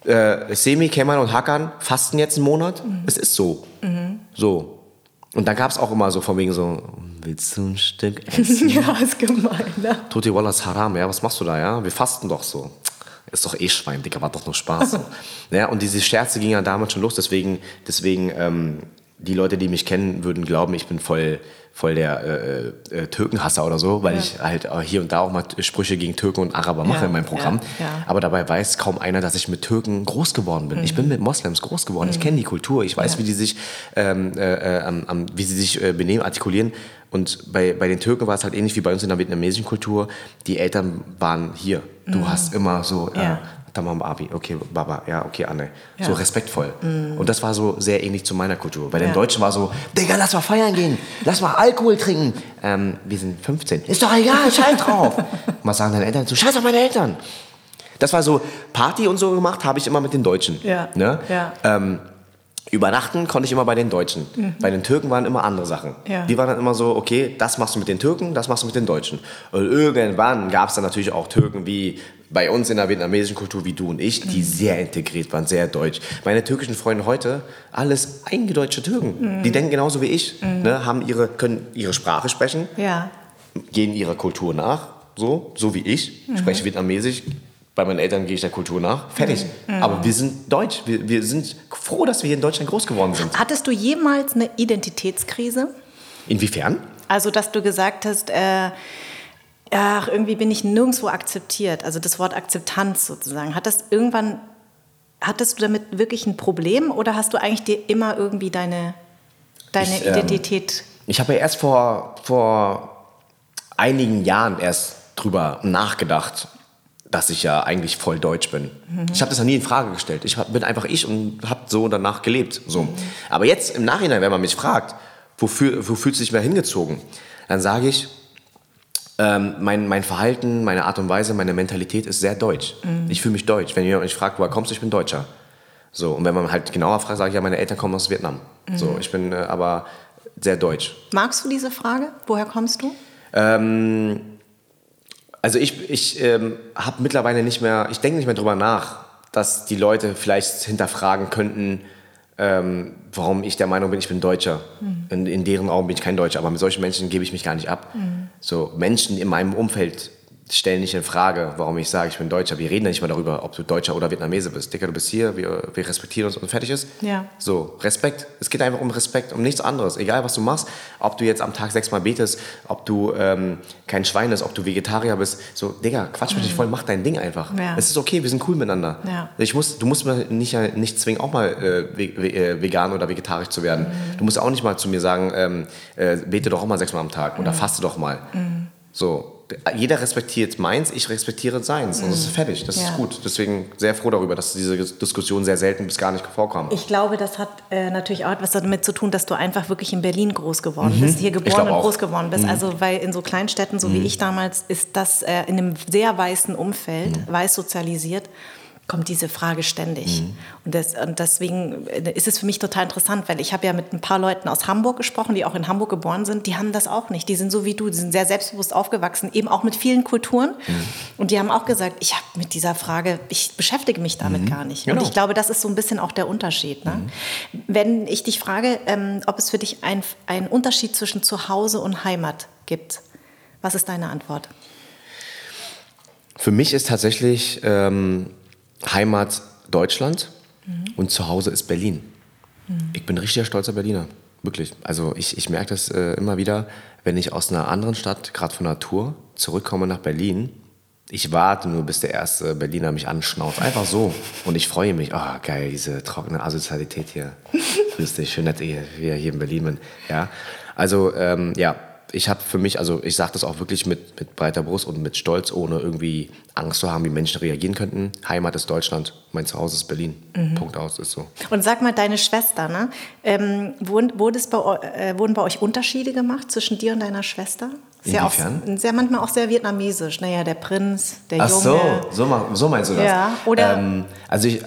äh, Semi, Kemal und Hakan fasten jetzt einen Monat. Es ist so. So. Und da gab es auch immer so von wegen so, willst du ein Stück essen? Ja, ist gemein, ne? Tuti Wallah ist haram, ja, was machst du da, ja? Wir fasten doch so. Ist doch eh Schwein, Digga, war doch nur Spaß. So. ja, und diese Scherze gingen ja damals schon los, deswegen, deswegen ähm, die Leute, die mich kennen, würden glauben, ich bin voll, voll der äh, äh, Türkenhasser oder so, weil ich halt äh, hier und da auch mal Sprüche gegen Türken und Araber mache Ja, in meinem Programm. ja, ja. Aber dabei weiß kaum einer, dass ich mit Türken groß geworden bin. Ich bin mit Moslems groß geworden. Ich kenne die Kultur. Ich weiß, wie die sich, ähm, äh, äh, am- am- wie sie sich äh, benehmen, artikulieren. Und bei, bei den Türken war es halt ähnlich wie bei uns in der vietnamesischen Kultur. Die Eltern waren hier. Du hast immer so, Ja. Tamam Abi, okay, Baba, ja, okay, Anne. So Ja. respektvoll. Und das war so sehr ähnlich zu meiner Kultur. Bei den Ja. Deutschen war so, Digga, lass mal feiern gehen, lass mal Alkohol trinken. Ähm, wir sind 15. Ist doch egal, scheiß drauf. Was sagen deine Eltern? So, scheiß auf meine Eltern. Das war so, Party und so gemacht habe ich immer mit den Deutschen. Ja. Ne? Ja. Ähm, übernachten konnte ich immer bei den Deutschen. Bei den Türken waren immer andere Sachen. Mhm. Ja. Die waren dann immer so, okay, das machst du mit den Türken, das machst du mit den Deutschen. Und irgendwann gab es dann natürlich auch Türken wie bei uns in der vietnamesischen Kultur wie du und ich, Mhm. die sehr integriert waren, sehr deutsch. Meine türkischen Freunde heute, alles eingedeutschte Türken. Mhm. Die denken genauso wie ich, ne, haben ihre, können ihre Sprache sprechen, Ja. gehen ihrer Kultur nach, so, so wie ich, Mhm. spreche Vietnamesisch. Bei meinen Eltern gehe ich der Kultur nach. Fertig. Mhm. Aber wir sind deutsch. Wir, wir sind froh, dass wir hier in Deutschland groß geworden sind. Hattest du jemals eine Identitätskrise? Inwiefern? Also, dass du gesagt hast, äh, ach, irgendwie bin ich nirgendwo akzeptiert. Also das Wort Akzeptanz sozusagen. Hat das irgendwann, hattest du damit wirklich ein Problem oder hast du eigentlich dir immer irgendwie deine, deine Ich, ähm, Identität? Ich habe ja erst vor, vor einigen Jahren erst drüber nachgedacht, dass ich ja eigentlich voll deutsch bin. Ich habe das ja nie in Frage gestellt. Ich hab, bin einfach ich und habe so danach gelebt. So. Aber jetzt im Nachhinein, wenn man mich fragt, wofür, wo fühlst du dich mehr hingezogen, dann sage ich, ähm, mein, mein Verhalten, meine Art und Weise, meine Mentalität ist sehr deutsch. Ich fühle mich deutsch. Wenn jemand mich fragt, woher kommst du, ich bin Deutscher. So, und wenn man halt genauer fragt, sage ich ja, meine Eltern kommen aus Vietnam. So, ich bin äh, aber sehr deutsch. Magst du diese Frage? Woher kommst du? Ähm, also ich, ich ähm, habe mittlerweile nicht mehr, ich denke nicht mehr drüber nach, dass die Leute vielleicht hinterfragen könnten, ähm, warum ich der Meinung bin, ich bin Deutscher. In, in deren Augen bin ich kein Deutscher, aber mit solchen Menschen gebe ich mich gar nicht ab. So Menschen in meinem Umfeld stellen nicht in Frage, warum ich sage, ich bin Deutscher. Wir reden ja nicht mal darüber, ob du Deutscher oder Vietnamese bist. Dicker, du bist hier, wir, wir respektieren uns und fertig ist. Ja. So, Respekt. Es geht einfach um Respekt, um nichts anderes. Egal, was du machst, ob du jetzt am Tag sechsmal betest, ob du ähm, kein Schwein bist, ob du Vegetarier bist. So, Digga, quatsch mich nicht voll, mach dein Ding einfach. Ja. Es ist okay, wir sind cool miteinander. Ja. Ich muss, du musst mir nicht, nicht zwingen, auch mal äh, äh, vegan oder vegetarisch zu werden. Du musst auch nicht mal zu mir sagen, ähm, äh, bete doch auch mal sechsmal am Tag oder faste doch mal. So. Jeder respektiert meins, ich respektiere seins. Und das ist fertig. Das Ja. ist gut. Deswegen sehr froh darüber, dass diese Diskussion sehr selten bis gar nicht vorkommt. Ich glaube, das hat äh, natürlich auch etwas damit zu tun, dass du einfach wirklich in Berlin groß geworden bist, hier geboren und auch. groß geworden bist. Also, weil in so Kleinstädten, so wie ich damals, ist das äh, in einem sehr weißen Umfeld, weiß sozialisiert. Kommt diese Frage ständig. Mhm. Und, das, und, deswegen äh, ist es für mich total interessant, weil ich habe ja mit ein paar Leuten aus Hamburg gesprochen, die auch in Hamburg geboren sind, die haben das auch nicht. Die sind so wie du, die sind sehr selbstbewusst aufgewachsen, eben auch mit vielen Kulturen. Mhm. Und die haben auch gesagt, ich habe mit dieser Frage, ich beschäftige mich damit mhm. gar nicht. Genau. Und ich glaube, das ist so ein bisschen auch der Unterschied. Ne? Mhm. Wenn ich dich frage, ähm, ob es für dich einen Unterschied zwischen Zuhause und Heimat gibt, was ist deine Antwort? Für mich ist tatsächlich ähm, Heimat Deutschland mhm. und zu Hause ist Berlin. Mhm. Ich bin richtiger stolzer Berliner, wirklich. Also ich, ich merke das äh, immer wieder, wenn ich aus einer anderen Stadt, gerade von Tour, zurückkomme nach Berlin. Ich warte nur, bis der erste Berliner mich anschnauzt. Einfach so. Und ich freue mich. Oh, geil, diese trockene Asozialität hier. Grüß dich, schön, dass ihr hier in Berlin bin. Ja, also ähm, ja, ich habe für mich, also ich sage das auch wirklich mit, mit breiter Brust und mit Stolz, ohne irgendwie Angst zu haben, wie Menschen reagieren könnten. Heimat ist Deutschland, mein Zuhause ist Berlin. Mhm. Punkt aus, ist so. Und sag mal, deine Schwester, ne? Ähm, wurden, wurde bei, äh, wurden bei euch Unterschiede gemacht zwischen dir und deiner Schwester? Ja auch sehr, manchmal auch sehr vietnamesisch. Naja, der Prinz, der Ach Junge. Ach so, so, so meinst du das? Ja, oder? Ähm, also, ich,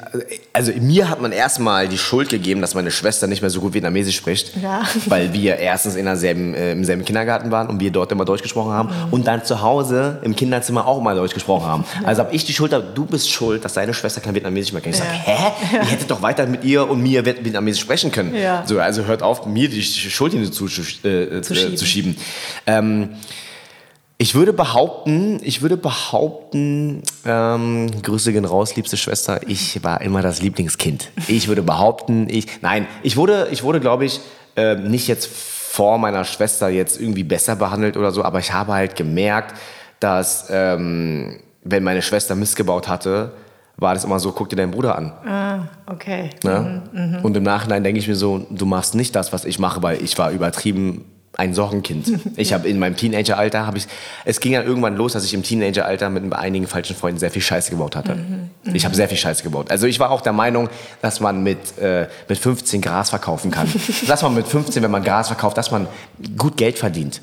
also mir hat man erstmal die Schuld gegeben, dass meine Schwester nicht mehr so gut Vietnamesisch spricht. Ja. Weil wir erstens in derselben, äh, im selben Kindergarten waren und wir dort immer Deutsch gesprochen haben. Mhm. Und dann zu Hause im Kinderzimmer auch mal Deutsch gesprochen haben. Ja. Also habe ich die Schuld, du bist schuld, dass deine Schwester kein Vietnamesisch mehr kennt. Ich ja. sage, hä? Ihr hättet doch weiter mit ihr und mir Vietnamesisch sprechen können. Ja. So, also hört auf, mir die Schuld zu, äh, zu schieben. Zu schieben. Ähm, ich würde behaupten, ich würde behaupten, ähm, Grüße gehen raus, liebste Schwester, ich war immer das Lieblingskind. Ich würde behaupten, ich, nein, ich wurde, ich wurde, glaube ich, äh, nicht jetzt vor meiner Schwester jetzt irgendwie besser behandelt oder so, aber ich habe halt gemerkt, dass ähm, wenn meine Schwester missgebaut hatte, war das immer so, guck dir deinen Bruder an. Ah, okay. Ne? Mhm, mh. Und im Nachhinein denke ich mir so, du machst nicht das, was ich mache, weil ich war übertrieben ein Sorgenkind. Ich habe in meinem Teenageralter habe ich es ging ja irgendwann los, dass ich im Teenageralter mit einigen falschen Freunden sehr viel Scheiße gebaut hatte. Mhm. Ich habe sehr viel Scheiße gebaut. Also ich war auch der Meinung, dass man mit äh, mit 15 Gras verkaufen kann. dass man mit 15, wenn man Gras verkauft, dass man gut Geld verdient.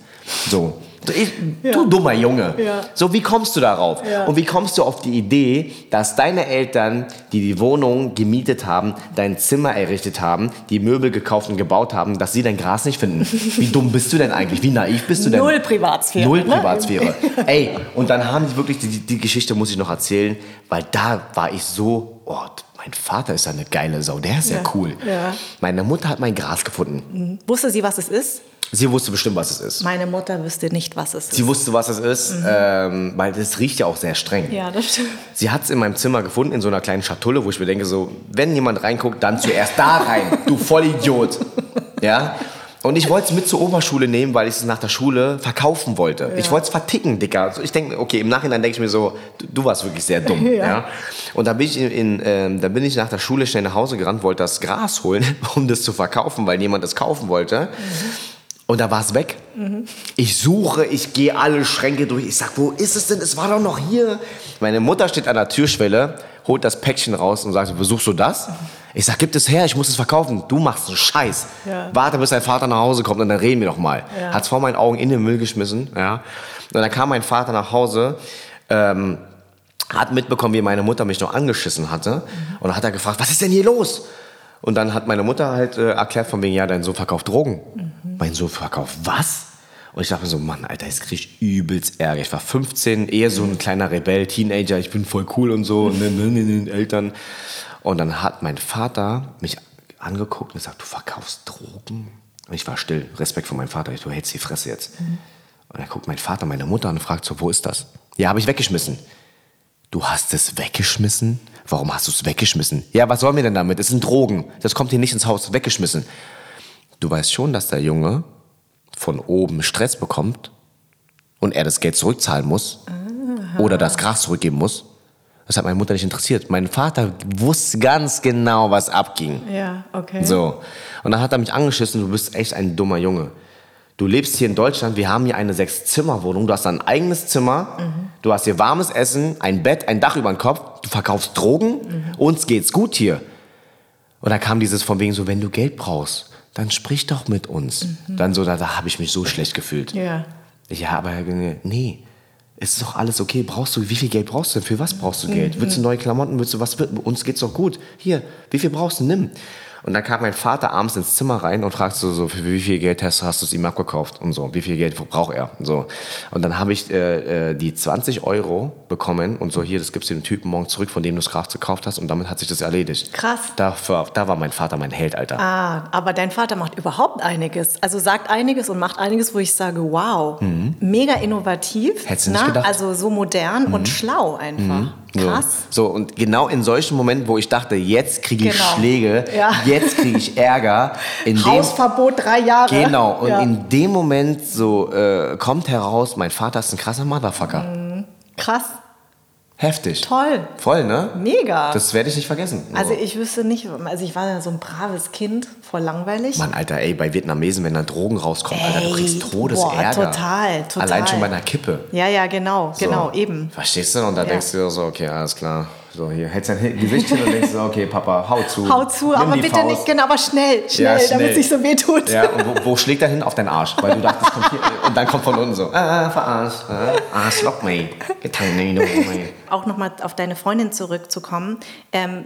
So. Ich, ja. Du dummer Junge. Ja. So, wie kommst du darauf? Ja. Und wie kommst du auf die Idee, dass deine Eltern, die die Wohnung gemietet haben, dein Zimmer errichtet haben, die Möbel gekauft und gebaut haben, dass sie dein Gras nicht finden? Wie dumm bist du denn eigentlich? Wie naiv bist du denn? Null Privatsphäre. Null ne? Privatsphäre. Ey, und dann haben die wirklich, die, die Geschichte muss ich noch erzählen, weil da war ich so, oh, mein Vater ist eine geile Sau, der ist ja, cool. Meine Mutter hat mein Gras gefunden. Mhm. Wusste sie, was es ist? Sie wusste bestimmt, was es ist. Meine Mutter wüsste nicht, was es ist. Sie wusste, was es ist, mhm. ähm, weil das riecht ja auch sehr streng. Ja, das stimmt. Sie hat es in meinem Zimmer gefunden, in so einer kleinen Schatulle, wo ich mir denke, so, wenn jemand reinguckt, dann zuerst da rein, du Vollidiot. Ja? Und ich wollte es mit zur Oberschule nehmen, weil ich es nach der Schule verkaufen wollte. Ja. Ich wollte es verticken, Dicker. Also ich denke, okay, im Nachhinein denke ich mir so, du, du, warst wirklich sehr dumm. ja. ja. Und da bin, ich in, in ähm, da bin ich nach der Schule schnell nach Hause gerannt, wollte das Gras holen, um das zu verkaufen, weil jemand es kaufen wollte. Mhm. Und da war es weg. Mhm. Ich suche, ich gehe alle Schränke durch. Ich sag, wo ist es denn? Es war doch noch hier. Meine Mutter steht an der Türschwelle, holt das Päckchen raus und sagt, besuchst du das? Ich sag, gib es her, ich muss es verkaufen. Du machst einen Scheiß. Ja. Warte, bis dein Vater nach Hause kommt und dann reden wir noch mal. Ja. Hat's vor meinen Augen in den Müll geschmissen. Ja. Und dann kam mein Vater nach Hause, ähm, hat mitbekommen, wie meine Mutter mich noch angeschissen hatte. Mhm. Und dann hat er gefragt, was ist denn hier los? Und dann hat meine Mutter halt äh, erklärt von wegen, ja, dein Sohn verkauft Drogen. Mhm. Mein Sohn verkauft was? Und ich dachte mir so, Mann, Alter, jetzt krieg ich übelst Ärger. Ich war 15, eher so ein kleiner Rebell, Teenager, ich bin voll cool und so, ne, ne, ne, ne, Eltern. Und dann hat mein Vater mich angeguckt und gesagt, du verkaufst Drogen? Und ich war still, Respekt vor meinem Vater. Ich, du hältst die Fresse jetzt. Mhm. Und dann guckt mein Vater meine Mutter an und fragt so, wo ist das? Ja, habe ich weggeschmissen. Du hast es weggeschmissen? Warum hast du es weggeschmissen? Ja, was sollen wir denn damit? Es sind Drogen. Das kommt hier nicht ins Haus. Weggeschmissen. Du weißt schon, dass der Junge von oben Stress bekommt und er das Geld zurückzahlen muss Aha. oder das Gras zurückgeben muss. Das hat meine Mutter nicht interessiert. Mein Vater wusste ganz genau, was abging. Ja, okay. So. Und dann hat er mich angeschissen, du bist echt ein dummer Junge. Du lebst hier in Deutschland, wir haben hier eine Sechs-Zimmer-Wohnung, du hast ein eigenes Zimmer, mhm. du hast hier warmes Essen, ein Bett, ein Dach über den Kopf, du verkaufst Drogen, mhm. uns geht's gut hier. Und da kam dieses von wegen so, wenn du Geld brauchst, dann sprich doch mit uns. Mhm. Dann so, da, da habe ich mich so schlecht gefühlt. Ja. Ja, aber nee, es ist doch alles okay. Brauchst du, wie viel Geld brauchst du? Für was brauchst du Geld? Willst du neue Klamotten? Willst du was? Uns geht's doch gut. Hier, wie viel brauchst du? Nimm. Und dann kam mein Vater abends ins Zimmer rein und fragte so, so für wie viel Geld hast, hast du es ihm abgekauft und so, wie viel Geld braucht er und so. Und dann habe ich äh, äh, die 20 Euro bekommen und so, hier, das gibst du dem Typen morgen zurück, von dem du es gerade gekauft hast und damit hat sich das erledigt. Krass. Dafür, da war mein Vater mein Held, Alter. Ah, aber dein Vater macht überhaupt einiges. Also sagt einiges und macht einiges, wo ich sage, wow, mega innovativ. Hättest du nicht na? gedacht. Also so modern und schlau einfach. Krass. So, so, und genau in solchen Momenten, wo ich dachte, jetzt kriege ich Genau. Schläge, Ja. Jetzt kriege ich Ärger, in dem, Hausverbot drei Jahre. Genau, und Ja. in dem Moment so äh, kommt heraus, mein Vater ist ein krasser Motherfucker. Krass, Heftig. toll, Voll, ne? mega. Das werde ich nicht vergessen. also So. ich wüsste nicht, also ich war ja so ein braves Kind, voll langweilig. Mann, Alter, ey, bei Vietnamesen, wenn da Drogen rauskommen, Alter, du Ey, kriegst Todesärger. boah, total, total. Allein schon bei einer Kippe. Ja, ja, genau, So. genau, eben. Verstehst du? Und da Ja. denkst du dir so, okay, alles klar. So, hier hältst dein Gesicht hin und denkst so, okay, Papa, hau zu. Hau zu, aber bitte Faust. nicht, genau, aber schnell, schnell, Ja, schnell. damit es nicht so weh tut. Ja, und wo, wo schlägt er hin? Auf deinen Arsch. Weil du dachtest, kommt hier, und dann kommt von unten so, ah, verarscht, ah, nee, no, mate. Auch nochmal auf deine Freundin zurückzukommen. Ähm,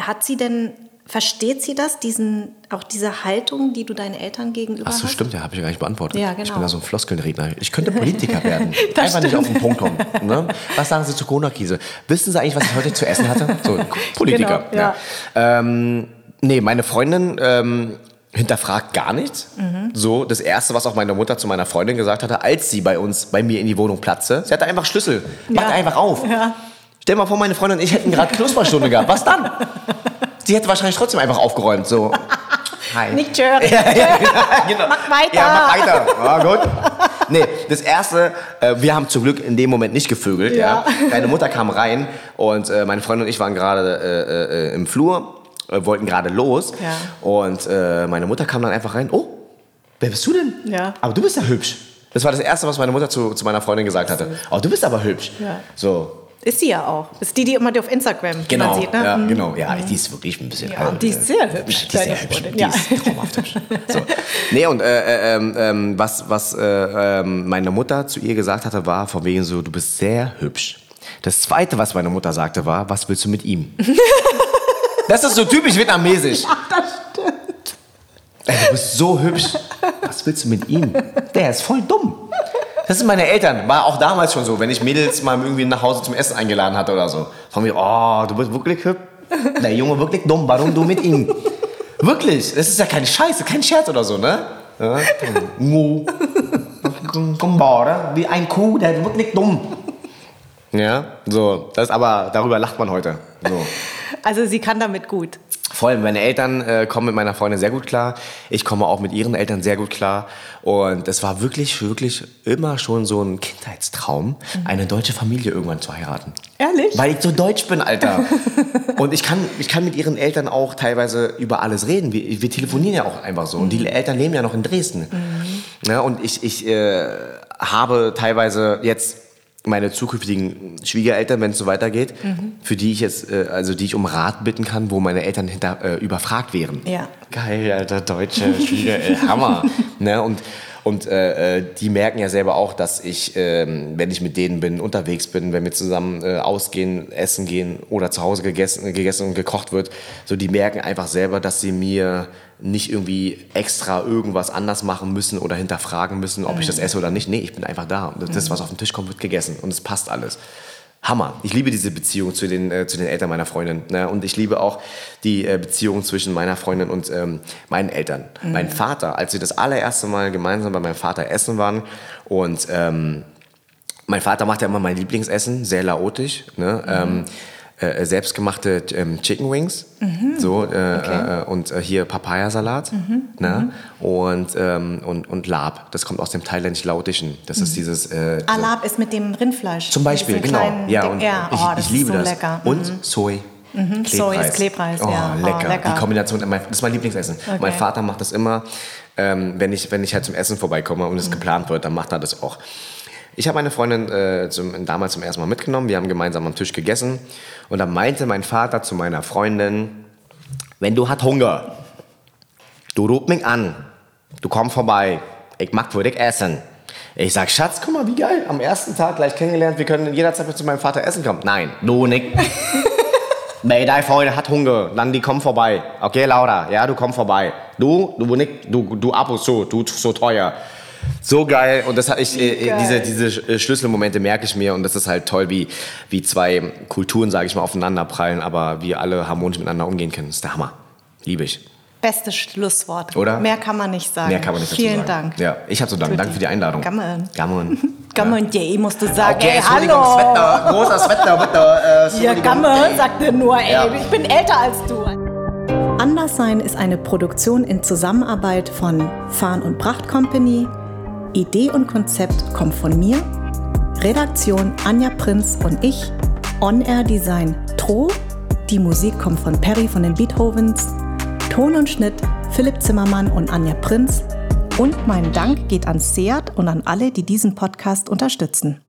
hat sie denn, versteht sie das, diesen, auch diese Haltung, die du deinen Eltern gegenüber Ach so, hast? stimmt, ja, habe ich ja gar nicht beantwortet. Ja, Ich genau. bin da so ein Floskelnredner. Ich könnte Politiker werden. Das Einfach nicht stimmt. auf den Punkt kommen. Ne? Was sagen Sie zur Corona-Krise? Wissen Sie eigentlich, was ich heute zu essen hatte? So, Politiker. Genau, ja. Ähm, nee, meine Freundin ähm, hinterfragt gar nichts. Mhm. So, das Erste, was auch meine Mutter zu meiner Freundin gesagt hatte, als sie bei uns, bei mir in die Wohnung platzte, sie hatte einfach Schlüssel. Macht Ja. einfach auf. Ja. Stell mal vor, meine Freundin und ich hätten gerade Knusperstunde gehabt. Was dann? Sie hätte wahrscheinlich trotzdem einfach aufgeräumt. So. Hi. Nicht Jerry. genau. Mach weiter. Ja, mach weiter. Ja, gut. Nee, das erste, äh, wir haben zum Glück in dem Moment nicht gevögelt. Ja. Ja. Meine Mutter kam rein und äh, meine Freundin und ich waren gerade äh, äh, im Flur, äh, wollten gerade los. Ja. Und äh, meine Mutter kam dann einfach rein. Oh, wer bist du denn? Ja. Aber du bist ja hübsch. Das war das Erste, was meine Mutter zu, zu meiner Freundin gesagt hatte. Oh, du bist aber hübsch. Ja. So, Ist sie ja auch. Ist die, die immer auf Instagram die Genau, man sieht, ne? ja, Mhm. genau. Ja, die ist wirklich ein bisschen. Ja, die ist sehr hübsch, Die ist sehr hübsch. Die ja. ist traumhaft hübsch. So. Nee, und äh, äh, ähm, was, was äh, ähm, meine Mutter zu ihr gesagt hatte, war von wegen so, du bist sehr hübsch. Das Zweite, was meine Mutter sagte, war, was willst du mit ihm? das ist so typisch vietnamesisch. Ach, das stimmt. Ey, du bist so hübsch. Was willst du mit ihm? Der ist voll dumm. Das sind meine Eltern. War auch damals schon so, wenn ich Mädels mal irgendwie nach Hause zum Essen eingeladen hatte oder so. Von mir, oh, du bist wirklich hübsch. Der Junge wirklich dumm. Warum du mit ihm? Wirklich. Das ist ja kein Scheiß, kein Scherz oder so, ne? Ja, Bauer, wie ein Kuh, der ist wirklich dumm. Ja, so. Das aber, darüber lacht man heute. So. Also sie kann damit gut. Voll, meine Eltern äh, kommen mit meiner Freundin sehr gut klar. Ich komme auch mit ihren Eltern sehr gut klar. Und es war wirklich, wirklich immer schon so ein Kindheitstraum, eine deutsche Familie irgendwann zu heiraten. Ehrlich? Weil ich so deutsch bin, Alter. Und ich kann, ich kann mit ihren Eltern auch teilweise über alles reden. Wir, wir telefonieren ja auch einfach so. Und die Eltern leben ja noch in Dresden. Ja, und ich, ich äh, habe teilweise jetzt meine zukünftigen Schwiegereltern, wenn es so weitergeht, für die ich jetzt, äh, also die ich um Rat bitten kann, wo meine Eltern hinter, äh, überfragt wären. Ja. Geil, alter deutsche Schwiegereltern, Hammer. ne? Und, und äh, äh, die merken ja selber auch, dass ich, ähm, wenn ich mit denen bin, unterwegs bin, wenn wir zusammen äh, ausgehen, essen gehen oder zu Hause gegessen, gegessen und gekocht wird, so die merken einfach selber, dass sie mir nicht irgendwie extra irgendwas anders machen müssen oder hinterfragen müssen, ob ich das esse oder nicht. Nee, ich bin einfach da. Und das, was auf den Tisch kommt, wird gegessen und es passt alles. Hammer. Ich liebe diese Beziehung zu den, äh, zu den Eltern meiner Freundin. Ne? Und ich liebe auch die äh, Beziehung zwischen meiner Freundin und ähm, meinen Eltern. Mein Vater, als wir das allererste Mal gemeinsam bei meinem Vater essen waren und ähm, mein Vater macht ja immer mein Lieblingsessen, sehr laotisch. Ne? Ähm, äh, selbstgemachte ähm, Chicken Wings. So, äh, äh, und äh, hier Papayasalat. Ne? Und, ähm, und, und Lab. Das kommt aus dem thailändisch-laotischen. Das ist dieses. Äh, so- Alab ist mit dem Rindfleisch. zum Beispiel, genau. Ja, Ding- und ja. ich, oh, ich das liebe so das. lecker. Und Soy. Klebreis. Soy ist Klebreis, oh, ja. Oh, Lecker. lecker. Die Kombination, mein- das ist mein Lieblingsessen. Mein Okay. Vater macht das immer, ähm, wenn, ich, wenn ich halt zum Essen vorbeikomme und es Mhm. geplant wird, dann macht er das auch. Ich habe meine Freundin äh, zum, damals zum ersten Mal mitgenommen. Wir haben gemeinsam am Tisch gegessen. Und dann meinte mein Vater zu meiner Freundin, wenn du hat Hunger, du ruf mich an. Du komm vorbei. Ich mag für dich essen. Ich sag, Schatz, guck mal, wie geil. Am ersten Tag gleich kennengelernt, wir können jederzeit zu meinem Vater essen kommen. Nein, du Nick. Nee, deine Freundin hat Hunger, dann die kommen vorbei. Okay, Laura, ja, du komm vorbei. Du, du Nick, du, du ab und zu, du so teuer. So geil und das ich äh, diese diese äh, Schlüsselmomente merke ich mir und das ist halt toll wie wie zwei Kulturen sage ich mal aufeinander prallen, aber wir alle harmonisch miteinander umgehen können. Das ist der Hammer. Liebe ich. Beste Schlusswort. Oder? Mehr kann man nicht sagen. Mehr kann man nicht dazu Vielen sagen. Dank. Ja, ich habe zu danken. Danke für die Einladung. Gammon. Gammon. Gammon, ja. musst du sagen. Okay, ey, hallo. Sweater, großer Sweater, bitte. Äh, Ja. Gammon, sagt er nur, ey, Ja. ich bin älter als du. Anderssein ist eine Produktion in Zusammenarbeit von Farn und Pracht Company. Idee und Konzept kommt von mir. Redaktion Anja Prinz und ich. On-Air Design Tro. Die Musik kommt von Perry von den Beethovens. Ton und Schnitt Philipp Zimmermann und Anja Prinz. Und mein Dank geht an Seat und an alle, die diesen Podcast unterstützen.